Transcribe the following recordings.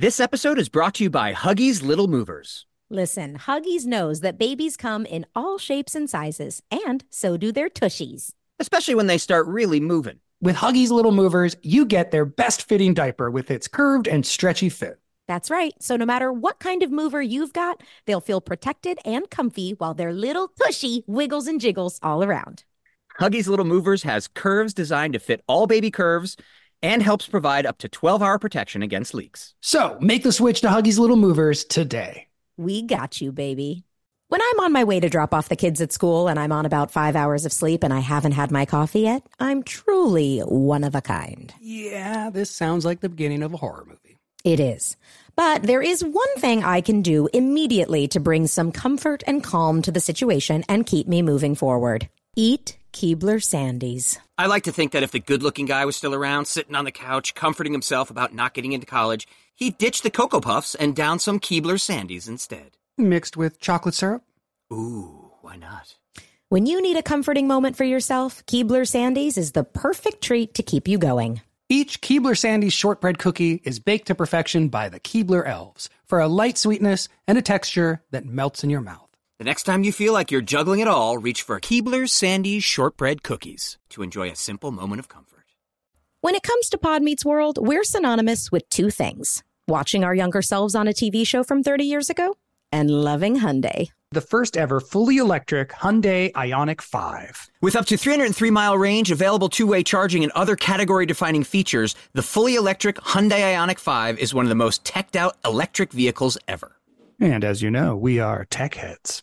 This episode is brought to you by Huggies Little Movers. Listen, Huggies knows that babies come in all shapes and sizes, and so do their tushies. Especially when they start really moving. With Huggies Little Movers, you get their best fitting diaper with its curved and stretchy fit. That's right. So no matter what kind of mover you've got, they'll feel protected and comfy while their little tushy wiggles and jiggles all around. Huggies Little Movers has curves designed to fit all baby curves and helps provide up to 12 hour protection against leaks. So make the switch to Huggies Little Movers today. We got you, baby. When I'm on my way to drop off the kids at school and I'm on about five hours of sleep and I haven't had my coffee yet, I'm truly one of a kind. Yeah, this sounds like the beginning of a horror movie. It is. But there is one thing I can do immediately to bring some comfort and calm to the situation and keep me moving forward. Eat Keebler Sandies. I like to think that if the good looking guy was still around, sitting on the couch, comforting himself about not getting into college, he'd ditch the Cocoa Puffs and down some Keebler Sandies instead. Mixed with chocolate syrup? Ooh, why not? When you need a comforting moment for yourself, Keebler Sandies is the perfect treat to keep you going. Each Keebler Sandies shortbread cookie is baked to perfection by the Keebler elves for a light sweetness and a texture that melts in your mouth. The next time you feel like you're juggling it all, reach for Keebler Sandies shortbread cookies to enjoy a simple moment of comfort. When it comes to Pod Meets World, we're synonymous with two things watching our younger selves on a TV show from 30 years ago and loving Hyundai. The first ever fully electric Hyundai Ioniq 5. With up to 303 mile range, available two way charging, and other category defining features, the fully electric Hyundai Ioniq 5 is one of the most teched out electric vehicles ever. And as you know, we are tech heads.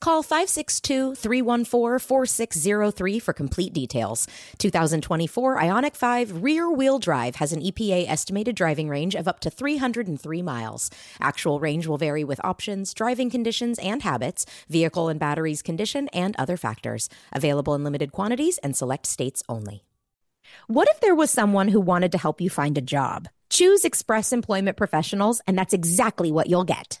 Call 562-314-4603 for complete details. 2024 Ioniq 5 rear-wheel drive has an EPA estimated driving range of up to 303 miles. Actual range will vary with options, driving conditions and habits, vehicle and batteries condition, and other factors. Available in limited quantities and select states only. What if there was someone who wanted to help you find a job? Choose Express Employment Professionals, and that's exactly what you'll get.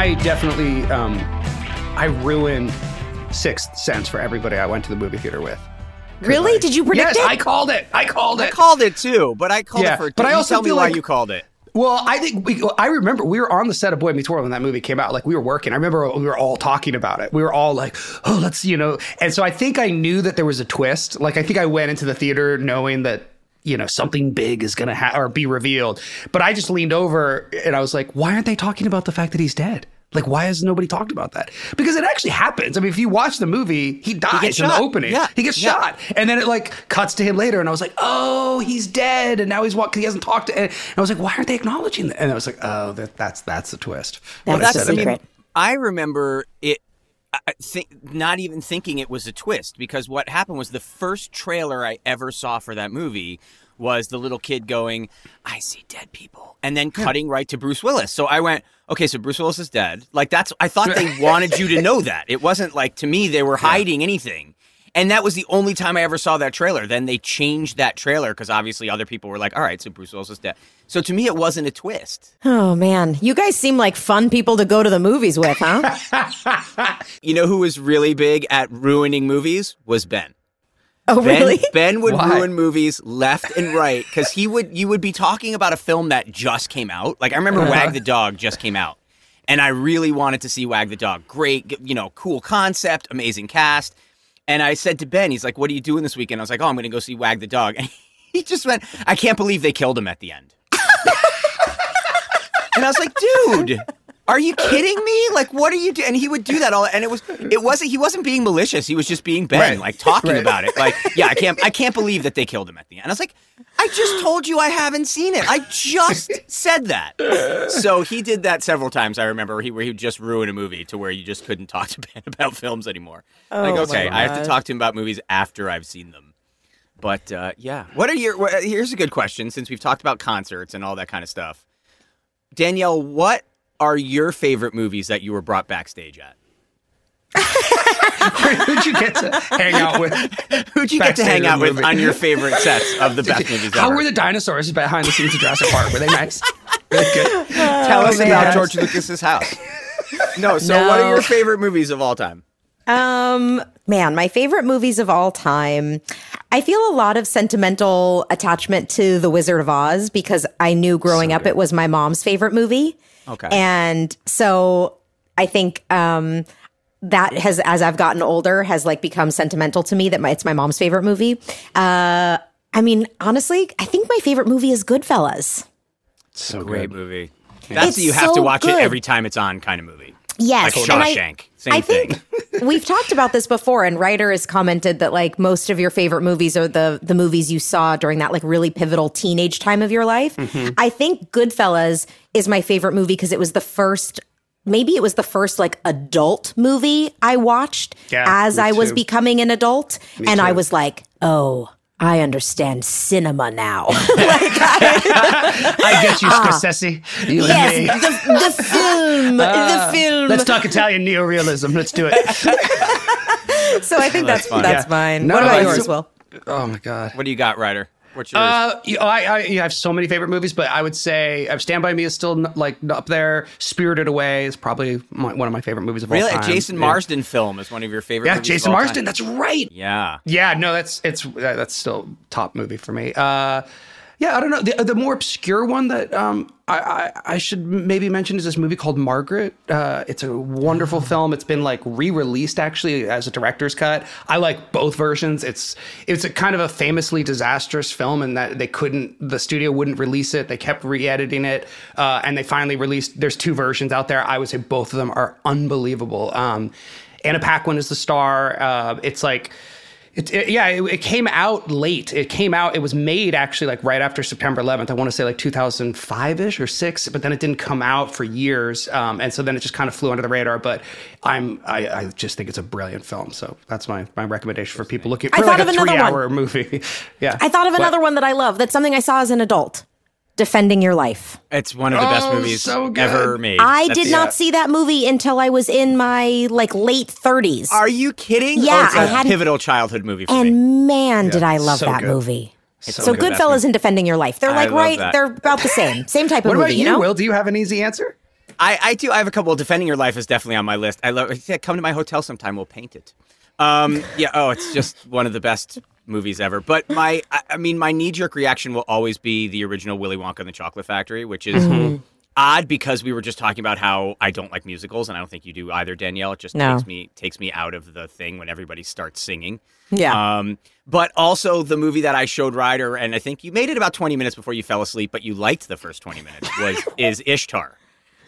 I definitely, um, I ruined Sixth Sense for everybody I went to the movie theater with. Really? I- Did you predict yes, it? I called it. I called it. I called it too, but I called Yeah, it for. but I also tell me feel why you called it. Well, I think we, I remember we were on the set of Boy Meets World when that movie came out. Like we were working. I remember we were all talking about it. We were all like, "Oh, let's," you know. And so I think I knew that there was a twist. Like I think I went into the theater knowing that you know something big is gonna ha- or be revealed. But I just leaned over and I was like, "Why aren't they talking about the fact that he's dead?" Like, why has nobody talked about that? Because it actually happens. I mean, if you watch the movie, he dies gets in the opening. Yeah. He gets Yeah. shot, and then it like cuts to him later, and I was like, "Oh, he's dead," and now he's walking. He hasn't talked to. And I was like, "Why aren't they acknowledging that?" And I was like, "Oh, that, that's that's the twist." That's What I the said, I mean, secret. I remember it. I think not even thinking it was a twist because what happened was the first trailer I ever saw for that movie was the little kid going, "I see dead people," and then cutting right to Bruce Willis. So I went, "Okay, so Bruce Willis is dead." Like that's I thought they wanted you to know that. It wasn't like to me they were hiding anything. And that was the only time I ever saw that trailer. Then they changed that trailer because obviously other people were like, "All right, so Bruce Willis is dead." So to me, it wasn't a twist. Oh man, you guys seem like fun people to go to the movies with, huh? You know who was really big at ruining movies was Ben. oh Ben, really? ben would Why? ruin movies left and right because he would you would be talking about a film that just came out. Like I remember uh-huh. Wag the Dog just came out, and I really wanted to see Wag the Dog. Great, you know, cool concept, amazing cast. And I said to Ben, he's like, "What are you doing this weekend?" I was like, "Oh, I'm going to go see Wag the Dog." And he just went, "I can't believe they killed him at the end." And I was like, dude, are you kidding me? Like, what are you doing? And he would do that all, and it was, it wasn't, he wasn't being malicious. He was just being Ben, Right. like talking Right. about it. Like, yeah, I can't, I can't believe that they killed him at the end. I was like, I just told you I haven't seen it. I just said that. So he did that several times. I remember where he, where he would just ruin a movie to where you just couldn't talk to Ben about films anymore. like, Oh, okay, I have to talk to him about movies after I've seen them. But uh, yeah, what are your? wha- Here's a good question. Since we've talked about concerts and all that kind of stuff, Danielle, what are your favorite movies that you were brought backstage at? Who'd you get to hang out with? Who'd you get to hang out with movie. on your favorite sets of the best movies How ever? were the dinosaurs behind the scenes of Jurassic Park? Were they nice? Really good. Tell us man. about George Lucas's house. No, so what are your favorite movies of all time? Um, man, my favorite movies of all time. I feel a lot of sentimental attachment to The Wizard of Oz because I knew growing up it was my mom's favorite movie. Okay. And so I think um that has as I've gotten older has like become sentimental to me that my, it's my mom's favorite movie. Uh I mean, honestly, I think my favorite movie is Goodfellas. So Great movie. That's It's you have to watch good. it every time it's on kind of movie. Yes. Like and I- Shawshank. Same I thing. think we've talked about this before, and Ryder has commented that like most of your favorite movies are the the movies you saw during that like really pivotal teenage time of your life. Mm-hmm. I think Goodfellas is my favorite movie because it was the first. Maybe it was the first like adult movie I watched Yeah, as I was too. becoming an adult, and I was like, "Oh, I understand cinema now." like I get you, ah. Scorsese. You and me. yes, the, the film, the ah. film. Let's talk Italian neorealism. Let's do it. so I think that's fun. that's, Yeah. mine. No, what about it's- yours, Will? Oh my god. What do you got, Ryder? What's yours? Uh, you know, I, I, I have so many favorite movies, but I would say uh, Stand by Me is still like up there. Spirited Away is probably my, one of my favorite movies of really, all a time. Jason Yeah. Marsden film is one of your favorite. Yeah, Jason all time. Marsden. That's right. Yeah. Yeah, no, that's it's that's still top movie for me. Uh, yeah, I don't know. The, the more obscure one that um, I, I I should maybe mention is this movie called Margaret. Uh, it's a wonderful film. It's been like re-released actually as a director's cut. I like both versions. It's it's a kind of a famously disastrous film in that they couldn't the studio wouldn't release it. They kept re-editing it, uh, and they finally released. There's two versions out there. I would say both of them are unbelievable. Um, Anna Paquin is the star. Uh, it's like. It, it- yeah, it, it came out late. It came out. It was made actually like right after September 11th. I want to say like 2005 ish or six, but then it didn't come out for years, um, and so then it just kind of flew under the radar. But I'm I, I just think it's a brilliant film. So that's my my recommendation for people looking I for like thought a three one. hour movie. yeah, I thought of another one that I love. That's something I saw as an adult. Defending Your Life. It's one of the best Oh, movies so good. ever made. I That's- did not see that movie until I was in my like late 30s. Are you kidding? Yeah, oh, it's a I hadn't- pivotal childhood movie for me. and man, did I love so that good. movie. so So, good. Goodfellas and Defending Your Life. They're like right, that. they're about the same. Same type of What movie, about you you, know? Will? Do you have an easy answer? I, I do. I have a couple. Defending Your Life is definitely on my list. I love. Yeah, come to my hotel sometime. We'll paint it. Um, yeah. Oh, it's just one of the best movies ever. But my, I, mean, my knee jerk reaction will always be the original Willy Wonka and the Chocolate Factory, which is Mm-hmm. odd because we were just talking about how I don't like musicals, and I don't think you do either, Danielle. It just No. takes me takes me out of the thing when everybody starts singing. Yeah. Um, but also the movie that I showed Ryder, and I think you made it about 20 minutes before you fell asleep, but you liked the first 20 minutes, was is Ishtar,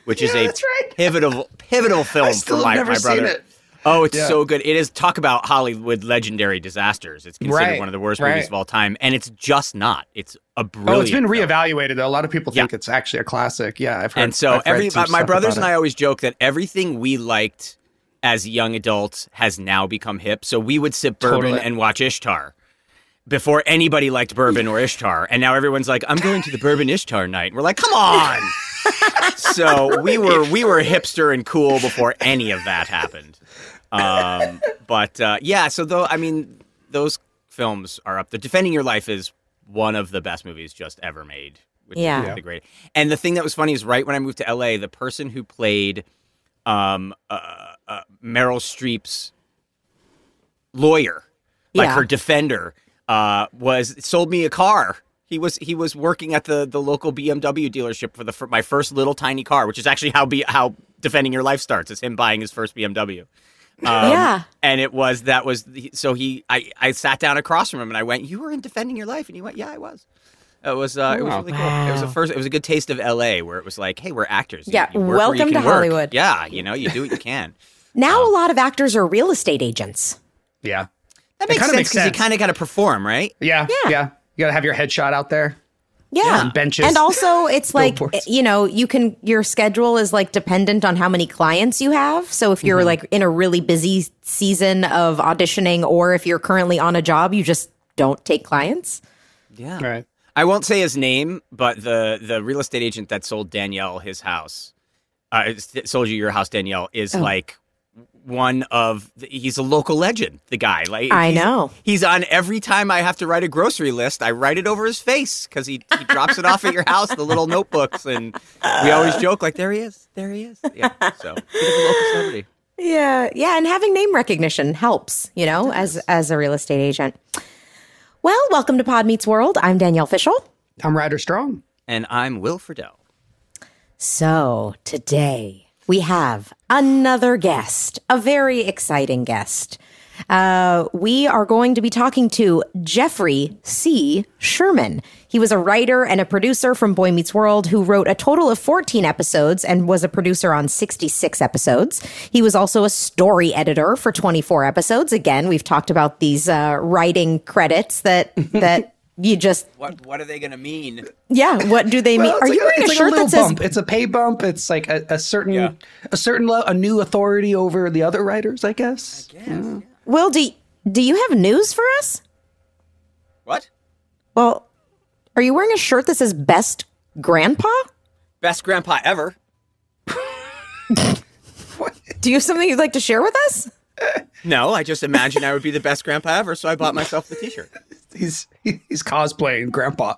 which is a right. pivotal pivotal film for my, my seen brother. Oh, it's Yeah. so good. It is talk about Hollywood legendary disasters. It's considered Right, one of the worst right. movies of all time, and it's just not. It's a brilliant. Oh, it's been reevaluated. though. A lot of people think Yeah. it's actually a classic. Yeah, I've heard. And so I've every my, brothers and. I always joke that everything we liked as young adults has now become hip. So we would sip bourbon Totally. and watch Ishtar before anybody liked bourbon or Ishtar, and now everyone's like, "I'm going to the bourbon Ishtar night." We're like, "Come on!" So we were we were hipster and cool before any of that happened. Um, but uh, yeah, so though I mean, those films are up. The Defending Your Life is one of the best movies just ever made. Which is Yeah. really great. And the thing that was funny is right when I moved to LA, the person who played um, uh, uh, Meryl Streep's lawyer, like Yeah. her defender, uh, was sold me a car. He was he was working at the the local BMW dealership for the for my first little tiny car, which is actually how be how defending your life starts. Is him buying his first BMW. Um, Yeah. and it was that was the, so he I I sat down across from him and I went, "You were in defending your life," and he went, "Yeah, I was." It was uh, it was Wow. really cool. It was a first. It was a good taste of L.A. where it was like, hey, we're actors. You- Yeah, you work welcome you to work. Hollywood. Yeah, you know, you do what you can. Now a lot of actors are real estate agents. Yeah. That makes kinda sense makes because you kind of got to perform, right? Yeah. Yeah. Yeah. You got to have your headshot out there. Yeah. and benches. And also it's like Billboards. you know, you can your schedule is like dependent on how many clients you have. So if you're Mm-hmm. like in a really busy season of auditioning or if you're currently on a job, you just don't take clients. Yeah. Right. I won't say his name, but the the real estate agent that sold Danielle his house, uh, sold you your house, Danielle, is Oh. like one of the, he's a local legend. The guy, like I he's- know. he's on every time I have to write a grocery list. I write it over his face because he he drops it off at your house, the little notebooks, and we always joke like, "There he is, there he is." Yeah, so bit of a local celebrity. Yeah, yeah, and having name recognition helps, you know, as as a real estate agent. Well, welcome to Pod Meets World. I'm Danielle Fishel. I'm Ryder Strong. And I'm Will Friedle. So, today we have another guest, a very exciting guest. Uh, we are going to be talking to Jeffrey C. Sherman. He was a writer and a producer from Boy Meets World who wrote a total of 14 episodes and was a producer on 66 episodes. He was also a story editor for 24 episodes. Again, we've talked about these uh, writing credits that that you just What what are they going to mean? yeah. What do they mean? Well, it's Are like you wearing it's a like shirt little that says bump. It's a pay bump. It's like a, a certain, Yeah. a certain, le- a new authority over the other writers, I guess. Will, do, do you have news for us? What? Well, are you wearing a shirt that says best grandpa? Best grandpa ever. Do you have something you'd like to share with us? No, I just imagine I would be the best grandpa ever, so I bought myself the T-shirt. He's he's cosplaying Grandpa.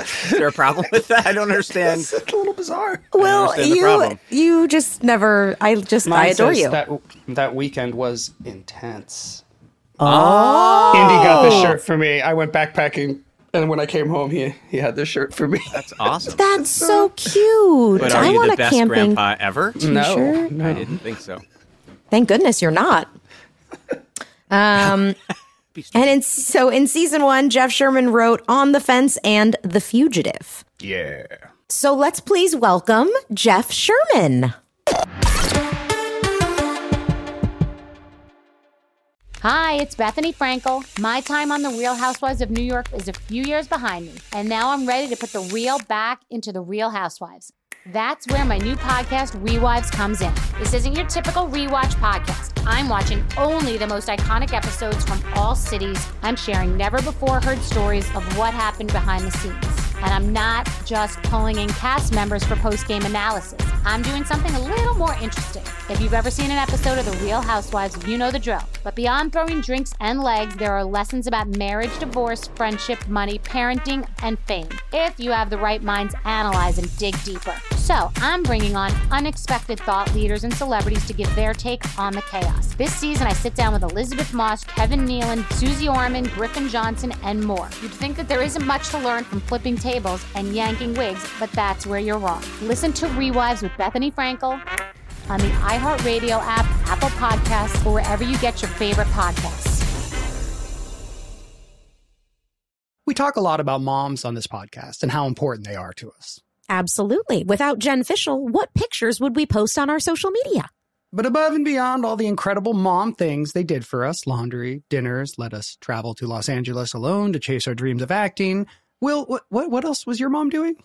Is there a problem with that? I don't understand. It's a little bizarre. Well, you problem. you just never I just I adore you. That that weekend was intense. Oh, Indy got this shirt for me. I went backpacking, and when I came home, he he had this shirt for me. That's awesome. That's so cute. But are I you want the best camping. grandpa ever? no, no. I didn't think so. Thank goodness you're not. Um and in so in season 1 Jeff Sherman wrote On the Fence and The Fugitive. Yeah. So let's please welcome Jeff Sherman. Hi, it's Bethenny Frankel. My time on The Real Housewives of New York is a few years behind me, and now I'm ready to put the real back into the Real Housewives. That's where my new podcast, Rewives, comes in. This isn't your typical rewatch podcast. I'm watching only the most iconic episodes from all cities. I'm sharing never before heard stories of what happened behind the scenes. And I'm not just pulling in cast members for post game analysis. I'm doing something a little more interesting. If you've ever seen an episode of The Real Housewives, you know the drill. But beyond throwing drinks and legs, there are lessons about marriage, divorce, friendship, money, parenting, and fame. If you have the right minds, analyze and dig deeper. So I'm bringing on unexpected thought leaders and celebrities to give their take on the chaos. This season, I sit down with Elisabeth Moss, Kevin Nealon, Susie Orman, Griffin Johnson, and more. You'd think that there isn't much to learn from flipping tables and yanking wigs, but that's where you're wrong. Listen to Rewives with Bethenny Frankel on the iHeartRadio app, Apple Podcasts, or wherever you get your favorite podcasts. We talk a lot about moms on this podcast and how important they are to us. Absolutely. Without Jen Fishel, what pictures would we post on our social media? But above and beyond all the incredible mom things they did for us laundry, dinners, let us travel to Los Angeles alone to chase our dreams of acting. Will, what, what, what else was your mom doing?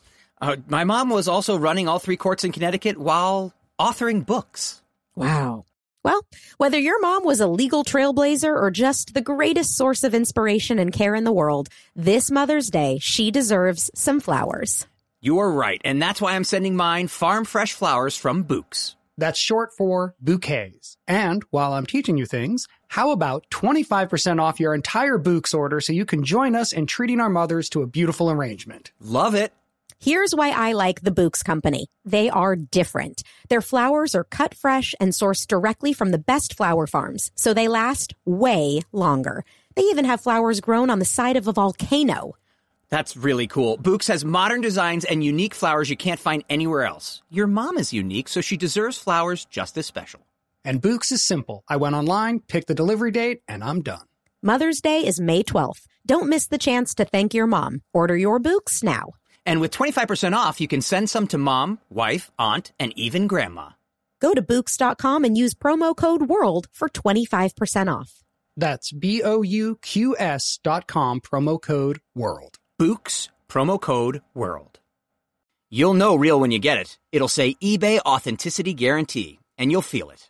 Uh, my mom was also running all three courts in Connecticut while authoring books. Wow. Well, whether your mom was a legal trailblazer or just the greatest source of inspiration and care in the world, this Mother's Day, she deserves some flowers. You are right, and that's why I'm sending mine farm fresh flowers from Bouqs. That's short for bouquets. And while I'm teaching you things, how about 25% off your entire Bouqs order so you can join us in treating our mothers to a beautiful arrangement? Love it. Here's why I like the Bouqs Company. They are different. Their flowers are cut fresh and sourced directly from the best flower farms, so they last way longer. They even have flowers grown on the side of a volcano. That's really cool. Bouqs has modern designs and unique flowers you can't find anywhere else. Your mom is unique, so she deserves flowers just as special. And Bouqs is simple. I went online, picked the delivery date, and I'm done. Mother's Day is May 12th. Don't miss the chance to thank your mom. Order your Bouqs now. And with 25% off, you can send some to mom, wife, aunt, and even grandma. Go to Bouqs.com and use promo code WORLD for 25% off. That's B O U Q S dot com, promo code WORLD. Bouqs, promo code WORLD. You'll know real when you get it. It'll say eBay Authenticity Guarantee, and you'll feel it.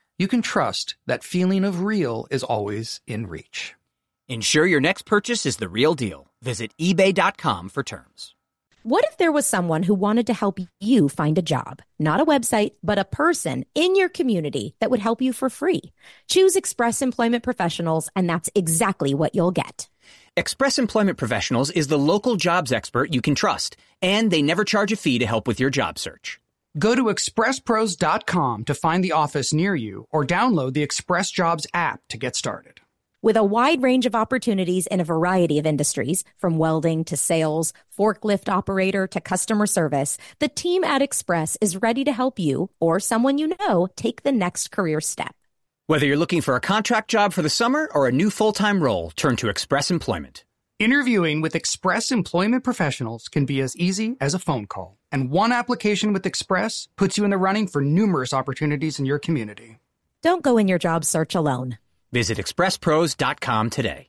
you can trust that feeling of real is always in reach. Ensure your next purchase is the real deal. Visit eBay.com for terms. What if there was someone who wanted to help you find a job? Not a website, but a person in your community that would help you for free. Choose Express Employment Professionals, and that's exactly what you'll get. Express Employment Professionals is the local jobs expert you can trust, and they never charge a fee to help with your job search. Go to expresspros.com to find the office near you or download the Express Jobs app to get started. With a wide range of opportunities in a variety of industries, from welding to sales, forklift operator to customer service, the team at Express is ready to help you or someone you know take the next career step. Whether you're looking for a contract job for the summer or a new full time role, turn to Express Employment. Interviewing with Express Employment Professionals can be as easy as a phone call, and one application with Express puts you in the running for numerous opportunities in your community. Don't go in your job search alone. Visit expresspros.com today.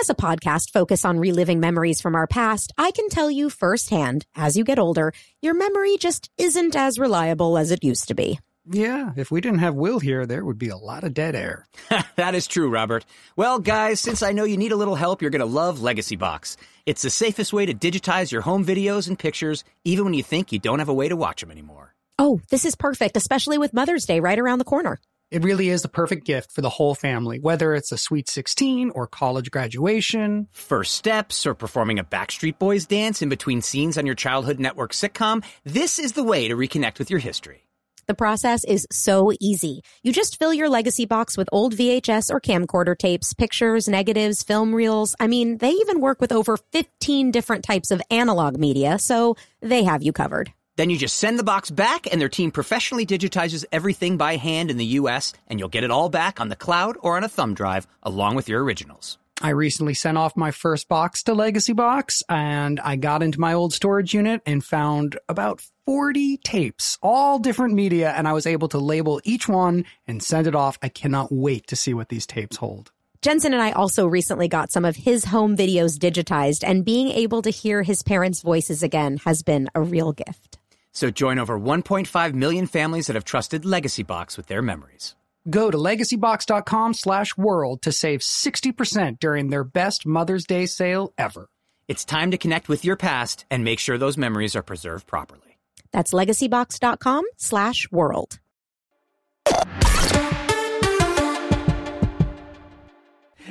As a podcast focused on reliving memories from our past, I can tell you firsthand, as you get older, your memory just isn't as reliable as it used to be. Yeah, if we didn't have Will here, there would be a lot of dead air. that is true, Robert. Well, guys, since I know you need a little help, you're going to love Legacy Box. It's the safest way to digitize your home videos and pictures, even when you think you don't have a way to watch them anymore. Oh, this is perfect, especially with Mother's Day right around the corner. It really is the perfect gift for the whole family, whether it's a sweet 16 or college graduation. First steps or performing a Backstreet Boys dance in between scenes on your childhood network sitcom, this is the way to reconnect with your history. The process is so easy. You just fill your legacy box with old VHS or camcorder tapes, pictures, negatives, film reels. I mean, they even work with over 15 different types of analog media, so they have you covered. Then you just send the box back, and their team professionally digitizes everything by hand in the US, and you'll get it all back on the cloud or on a thumb drive along with your originals. I recently sent off my first box to Legacy Box, and I got into my old storage unit and found about 40 tapes, all different media, and I was able to label each one and send it off. I cannot wait to see what these tapes hold. Jensen and I also recently got some of his home videos digitized, and being able to hear his parents' voices again has been a real gift. So join over 1.5 million families that have trusted Legacy Box with their memories. Go to legacybox.com slash world to save 60% during their best Mother's Day sale ever. It's time to connect with your past and make sure those memories are preserved properly. That's legacybox.com slash world.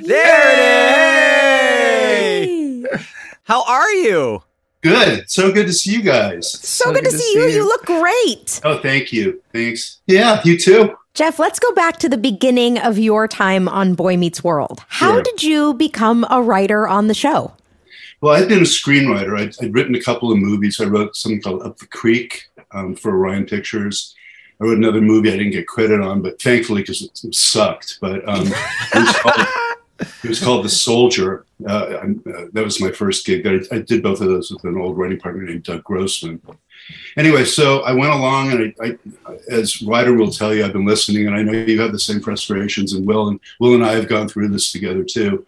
There it is! How are you? Good. So good to see you guys. So, good, to, see, you. You look great. Oh, thank you. Thanks. Yeah, you too. Jeff, let's go back to the beginning of your time on Boy Meets World. How Sure. did you become a writer on the show? Well, I'd been a screenwriter. I'd, I'd written a couple of movies. I wrote something called Up the Creek um, for Orion Pictures. I wrote another movie I didn't get credit on, but thankfully because it, it sucked. But um, it, was called, it was called The Soldier. Uh, uh, that was my first gig. I, I did both of those with an old writing partner named Doug Grossman. Anyway, so I went along, and I, I, as Ryder will tell you, I've been listening, and I know you have the same frustrations, and Will and Will and I have gone through this together too.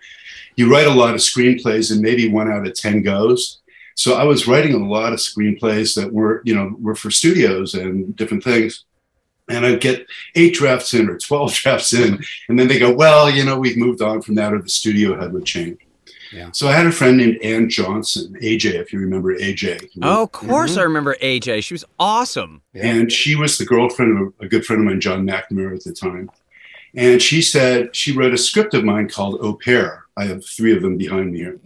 You write a lot of screenplays, and maybe one out of ten goes. So I was writing a lot of screenplays that were, you know, were for studios and different things. and I'd get eight drafts in or 12 drafts in. And then they go, well, you know, we've moved on from that or the studio head would change. Yeah. So I had a friend named Ann Johnson, AJ, if you remember AJ. Oh, of course I remember AJ. She was awesome. And she was the girlfriend of a good friend of mine, John McNamara at the time. And she said she wrote a script of mine called Au Pair. I have three of them behind me here.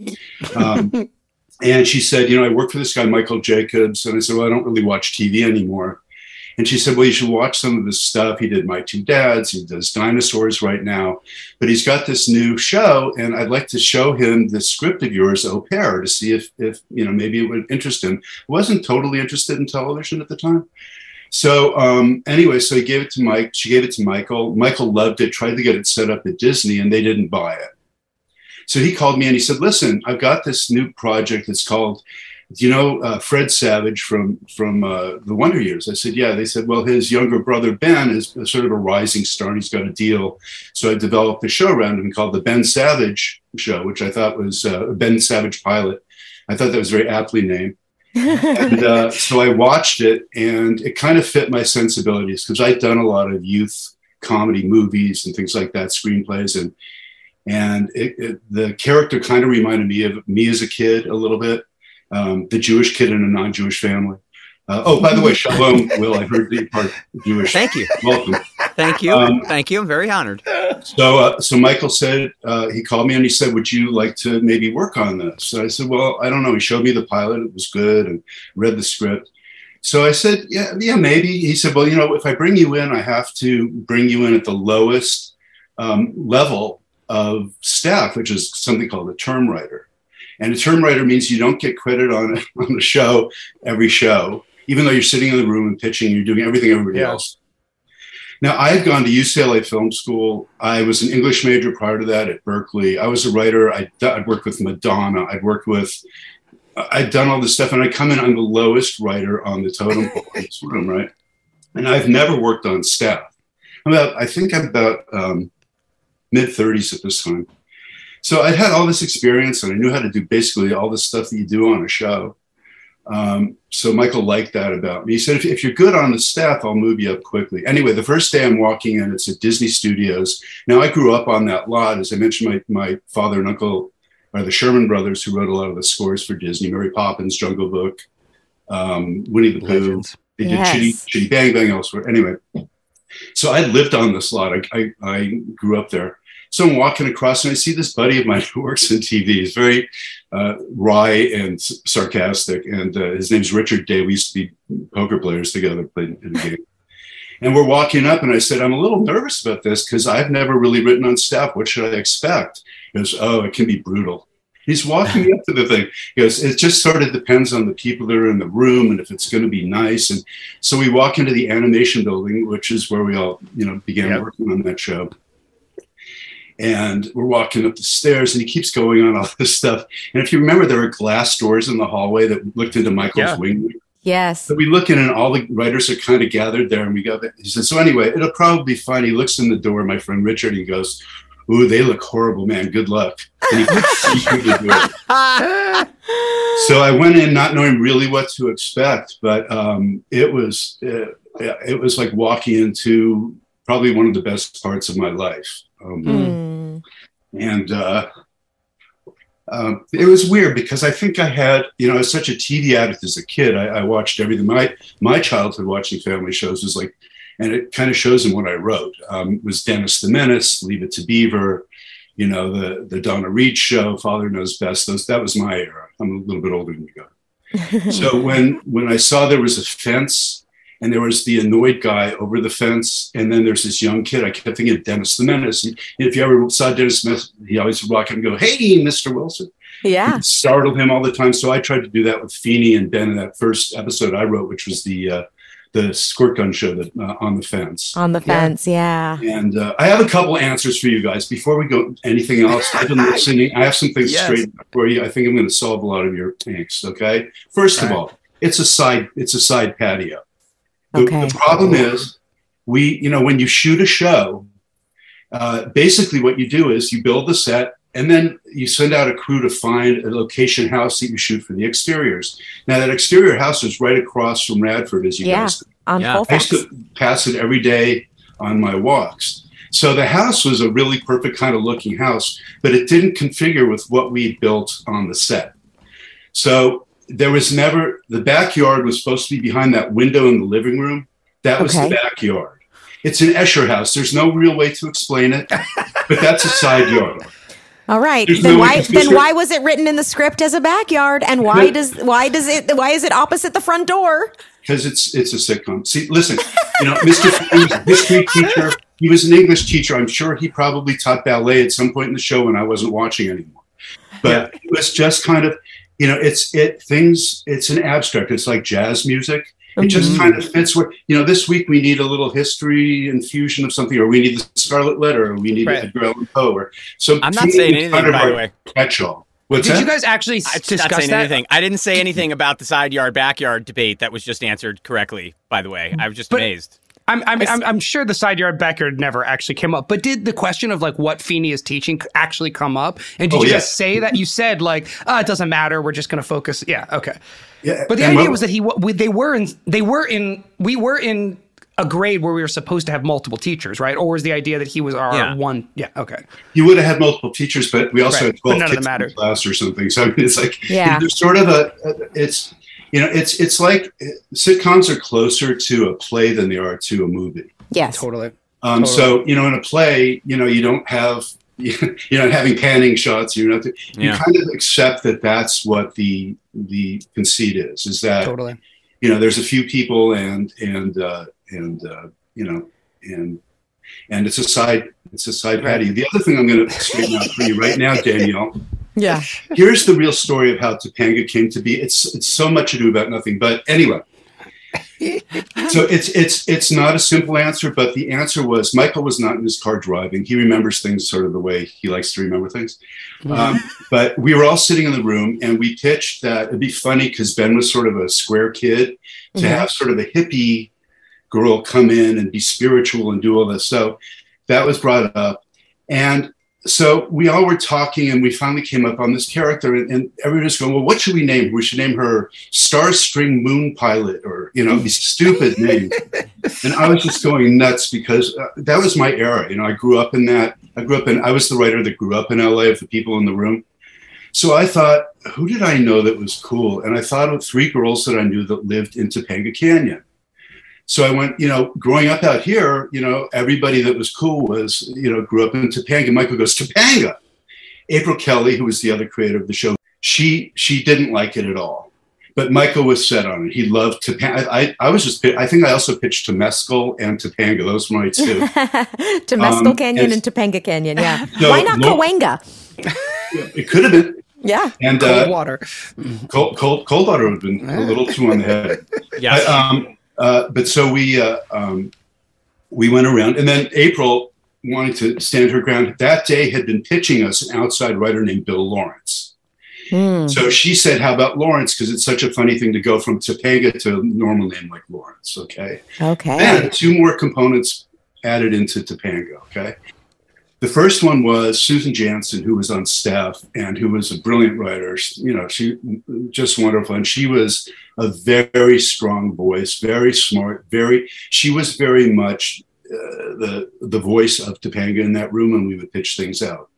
Um, and she said, you know, I work for this guy, Michael Jacobs. And I said, well, I don't really watch TV anymore. And she said, Well, you should watch some of his stuff. He did My Two Dads, he does Dinosaurs right now, but he's got this new show, and I'd like to show him the script of yours, Au Pair, to see if, if you know, maybe it would interest him. I wasn't totally interested in television at the time. So um, anyway, so he gave it to Mike. She gave it to Michael. Michael loved it, tried to get it set up at Disney, and they didn't buy it. So he called me and he said, "Listen, I've got this new project. It's called do you know uh, Fred Savage from from uh, the Wonder Years? I said, yeah. They said, well, his younger brother Ben is sort of a rising star, and he's got a deal. So I developed a show around him called the Ben Savage Show, which I thought was uh, Ben Savage Pilot. I thought that was very aptly named. and uh, so I watched it, and it kind of fit my sensibilities because I'd done a lot of youth comedy movies and things like that, screenplays, and and it, it, the character kind of reminded me of me as a kid a little bit um, the Jewish kid in a non-Jewish family. Uh, oh, by the way, shalom, Will. I heard that you're part Jewish. Thank you. Welcome. Thank you. Um, Thank you. I'm very honored. So, uh, so Michael said uh, he called me and he said, "Would you like to maybe work on this?" So I said, "Well, I don't know." He showed me the pilot; it was good, and read the script. So I said, "Yeah, yeah, maybe." He said, "Well, you know, if I bring you in, I have to bring you in at the lowest um, level of staff, which is something called a term writer." And a term writer means you don't get credit on on the show every show, even though you're sitting in the room and pitching, you're doing everything everybody yeah. else. Now, I had gone to UCLA Film School. I was an English major prior to that at Berkeley. I was a writer. I'd, I'd worked with Madonna. I'd worked with, I'd done all this stuff, and I come in, I'm the lowest writer on the totem pole in this room, right? And I've never worked on staff. I'm about, I think I'm about um, mid 30s at this time. So I'd had all this experience and I knew how to do basically all the stuff that you do on a show. Um, so Michael liked that about me. He said, if, if, you're good on the staff, I'll move you up quickly. Anyway, the first day I'm walking in, it's at Disney Studios. Now I grew up on that lot. As I mentioned, my, my father and uncle are the Sherman brothers who wrote a lot of the scores for Disney, Mary Poppins, Jungle Book, um, Winnie the Pooh. Legends. They did yes. Chitty, Chitty Bang Bang elsewhere. Anyway, so I lived on this lot. I, I, I grew up there. So I'm walking across and I see this buddy of mine who works in TV. He's very uh, wry and sarcastic. And uh, his name's Richard Day. We used to be poker players together, played in the game. And we're walking up, and I said, I'm a little nervous about this because I've never really written on staff. What should I expect? He goes, Oh, it can be brutal. He's walking me up to the thing. He goes, It just sort of depends on the people that are in the room and if it's going to be nice. And so we walk into the animation building, which is where we all, you know, began yep. working on that show and we're walking up the stairs and he keeps going on all this stuff. And if you remember there were glass doors in the hallway that looked into michael's yeah. wing. Yes. So we look in and all the writers are kind of gathered there and we go he said so anyway it'll probably be fine. He looks in the door my friend richard and he goes ooh they look horrible man. Good luck. And he, so i went in not knowing really what to expect but um, it was it, it was like walking into probably one of the best parts of my life um, mm. And uh, uh, it was weird because I think I had, you know, I was such a TV addict as a kid. I, I, watched everything. My my childhood watching family shows was like, and it kind of shows in what I wrote. Um, was Dennis the Menace, Leave It to Beaver, you know, the the Donna Reed show, Father Knows Best. Those that was my era. I'm a little bit older than you go. so when when I saw there was a fence and there was the annoyed guy over the fence, and then there's this young kid. I kept thinking of Dennis the Menace. And if you ever saw Dennis Smith, he always would walk up and go, "Hey, Mr. Wilson." Yeah, startled him all the time. So I tried to do that with Feeny and Ben in that first episode I wrote, which was the uh, the squirt gun show that uh, on the fence. On the fence, yeah. yeah. And uh, I have a couple answers for you guys before we go anything else. I've been listening. I have some things yes. straight for you. I think I'm going to solve a lot of your angst. Okay. First all of all, it's a side. It's a side patio. The, okay. the problem is, we, you know, when you shoot a show, uh, basically what you do is you build the set and then you send out a crew to find a location house that you shoot for the exteriors. Now that exterior house is right across from Radford, as you yeah. guys. on Yeah. I Colfax. used to pass it every day on my walks. So the house was a really perfect kind of looking house, but it didn't configure with what we built on the set. So there was never the backyard was supposed to be behind that window in the living room. That was Okay. the backyard. It's an Escher house. There's no real way to explain it, but that's a side yard. All right. There's Then no why then why was it written in the script as a backyard and why No. does why does it why is it opposite the front door? because it's it's a sitcom. See, listen, you know, Mr. He was a history teacher. He was an English teacher. I'm sure he probably taught ballet at some point in the show when I wasn't watching anymore. But it was just kind of, you know, it's it things. It's an abstract. It's like jazz music. It just mm-hmm. kind of fits where you know. This week we need a little history infusion of something, or we need the Scarlet Letter, or we need Right. Edgar Allan Poe, or so. I'm not saying anything, kind of by the way. Catch-all. What's Did that? you guys actually I'm discuss not that? anything. I didn't say anything about the side yard backyard debate. That was just answered correctly. By the way, I was just But- amazed. I'm, I'm, I'm, I'm sure the side yard backyard never actually came up, but did the question of like what Feeny is teaching actually come up? And did Oh, you yeah. guys say that? You said like, oh, it doesn't matter. We're just going to focus. Yeah, okay. Yeah, But the idea what- was that he we, they were in they were in we were in a grade where we were supposed to have multiple teachers, right? Or was the idea that he was our Yeah. one? Yeah, okay. you would have had multiple teachers, but we also Right, had but 12 none of them kids in class or something. So I mean, it's like, Yeah. there's sort of a, it's, you know, it's, it's like sitcoms are closer to a play than they are to a movie. Yes. Totally. Um, Totally. So, you know, in a play, you know, you don't have, you're not having panning shots. You know, not, you Yeah. kind of accept that that's what the, the conceit is, is that, Totally. you know, there's a few people and, and, uh, and, uh, you know, and, and it's a side, it's a side patio. The other thing I'm going to straighten out for you right now, Danielle, Yeah. here's the real story of how Topanga came to be. It's it's so much ado about nothing. But anyway, so it's it's it's not a simple answer, but the answer was Michael was not in his car driving. He remembers things sort of the way he likes to remember things. Um, but we were all sitting in the room, and we pitched that it'd be funny because Ben was sort of a square kid to Mhm. have sort of a hippie girl come in and be spiritual and do all this. So that was brought up, and so we all were talking and we finally came up on this character and, and everyone was going well what should we name her? we should name her star string moon pilot or you know these stupid names. And i was just going nuts because uh, that was my era you know i grew up in that i grew up in i was the writer that grew up in la of the people in the room. So i thought who did i know that was cool? And i thought of three girls that i knew that lived in topanga canyon so I went, you know, growing up out here, you know, everybody that was cool was, you know, grew up in Topanga. Michael goes, Topanga. April Kelly, who was the other creator of the show, she she didn't like it at all. But Michael was set on it. He loved Topanga. I, I was just, I think I also pitched Temescal and Topanga. Those were my two. Temescal Um, Canyon it's- and Topanga Canyon. Yeah. No, Why not no. Cahuenga? it could have been. Yeah. And Cold uh, water. cold, cold, cold water would have been a little too on the head. Yeah. But, um, uh, but so we uh, um, we went around, and then April wanted to stand her ground. That day had been pitching us an outside writer named Bill Lawrence. Hmm. So she said, "How about Lawrence? Because it's such a funny thing to go from Topanga to a normal name like Lawrence." Okay. Okay. Then two more components added into Topanga. Okay. The first one was Susan Jansen, who was on staff and who was a brilliant writer. You know, she just wonderful, and she was a very strong voice, very smart, very. She was very much uh, the the voice of Topanga in that room, and we would pitch things out.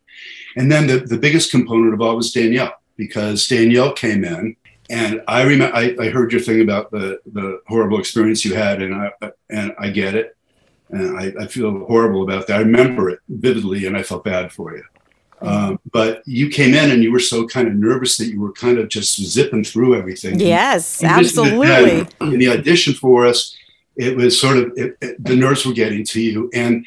And then the, the biggest component of all was Danielle, because Danielle came in, and I remember I, I heard your thing about the the horrible experience you had, and I and I get it, and I, I feel horrible about that. I remember it vividly, and I felt bad for you. Um, but you came in and you were so kind of nervous that you were kind of just zipping through everything. Yes, And absolutely. In the audition for us, it was sort of it, it- the nerves were getting to you. And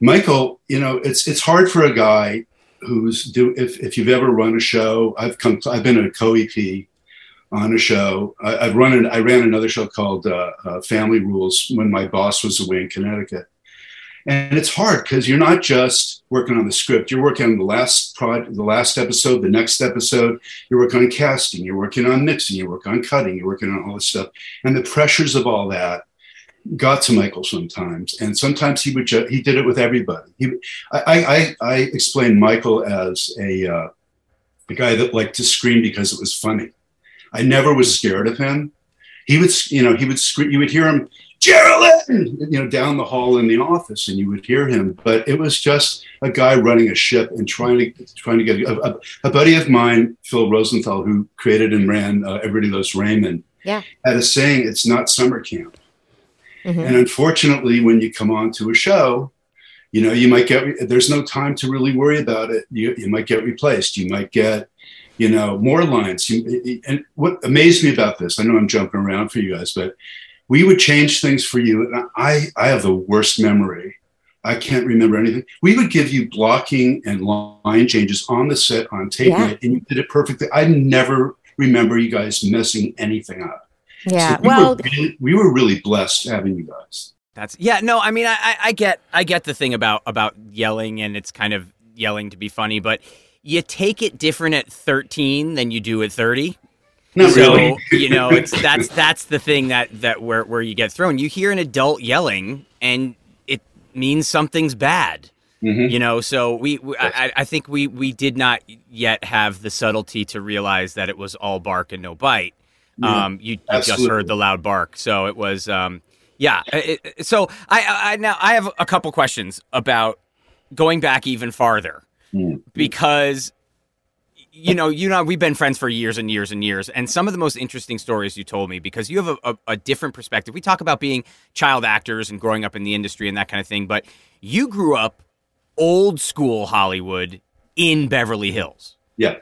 Michael, you know, it's it's hard for a guy who's do if if you've ever run a show. I've come. I've been a co-EP on a show. I, I've run an, I ran another show called uh, uh, Family Rules when my boss was away in Connecticut. And it's hard because you're not just working on the script. You're working on the last project, the last episode, the next episode. You're working on casting. You're working on mixing. You work on cutting. You're working on all this stuff. And the pressures of all that got to Michael sometimes. And sometimes he would ju- he did it with everybody. He, I, I, I explained Michael as a uh, a guy that liked to scream because it was funny. I never was scared of him. He would, you know, he would scream. You would hear him Geraldine, you know, down the hall in the office, and you would hear him. But it was just a guy running a ship and trying to trying to get a, a, a buddy of mine, Phil Rosenthal, who created and ran uh, Everybody Loves Raymond, Yeah. had a saying: "It's not summer camp." Mhm. And unfortunately, when you come on to a show, you know, you might get, there's no time to really worry about it. You, you might get replaced. You might get, you know, more lines. And what amazed me about this, I know I'm jumping around for you guys, but we would change things for you. And I, I have the worst memory. I can't remember anything. We would give you blocking and line changes on the set on tape, Yeah. night, and you did it perfectly. I never remember you guys messing anything up. Yeah. So we well, were really, we were really blessed having you guys. That's yeah. No, I mean, I, I, I get, I get the thing about about yelling, and it's kind of yelling to be funny, but you take it different at 13 than you do at 30. Not so really. you know, it's that's that's the thing that that where where you get thrown. You hear an adult yelling, and it means something's bad. Mhm. You know, so we, we I, I think we we did not yet have the subtlety to realize that it was all bark and no bite. Yeah, Um, you, you just heard the loud bark, so it was um, yeah. It, so I I- now I have a couple questions about going back even farther Mm. because you know you know we've been friends for years and years and years. And some of the most interesting stories you told me because you have a, a, a different perspective. We talk about being child actors and growing up in the industry and that kind of thing but you grew up old school hollywood in beverly hills. Yeah.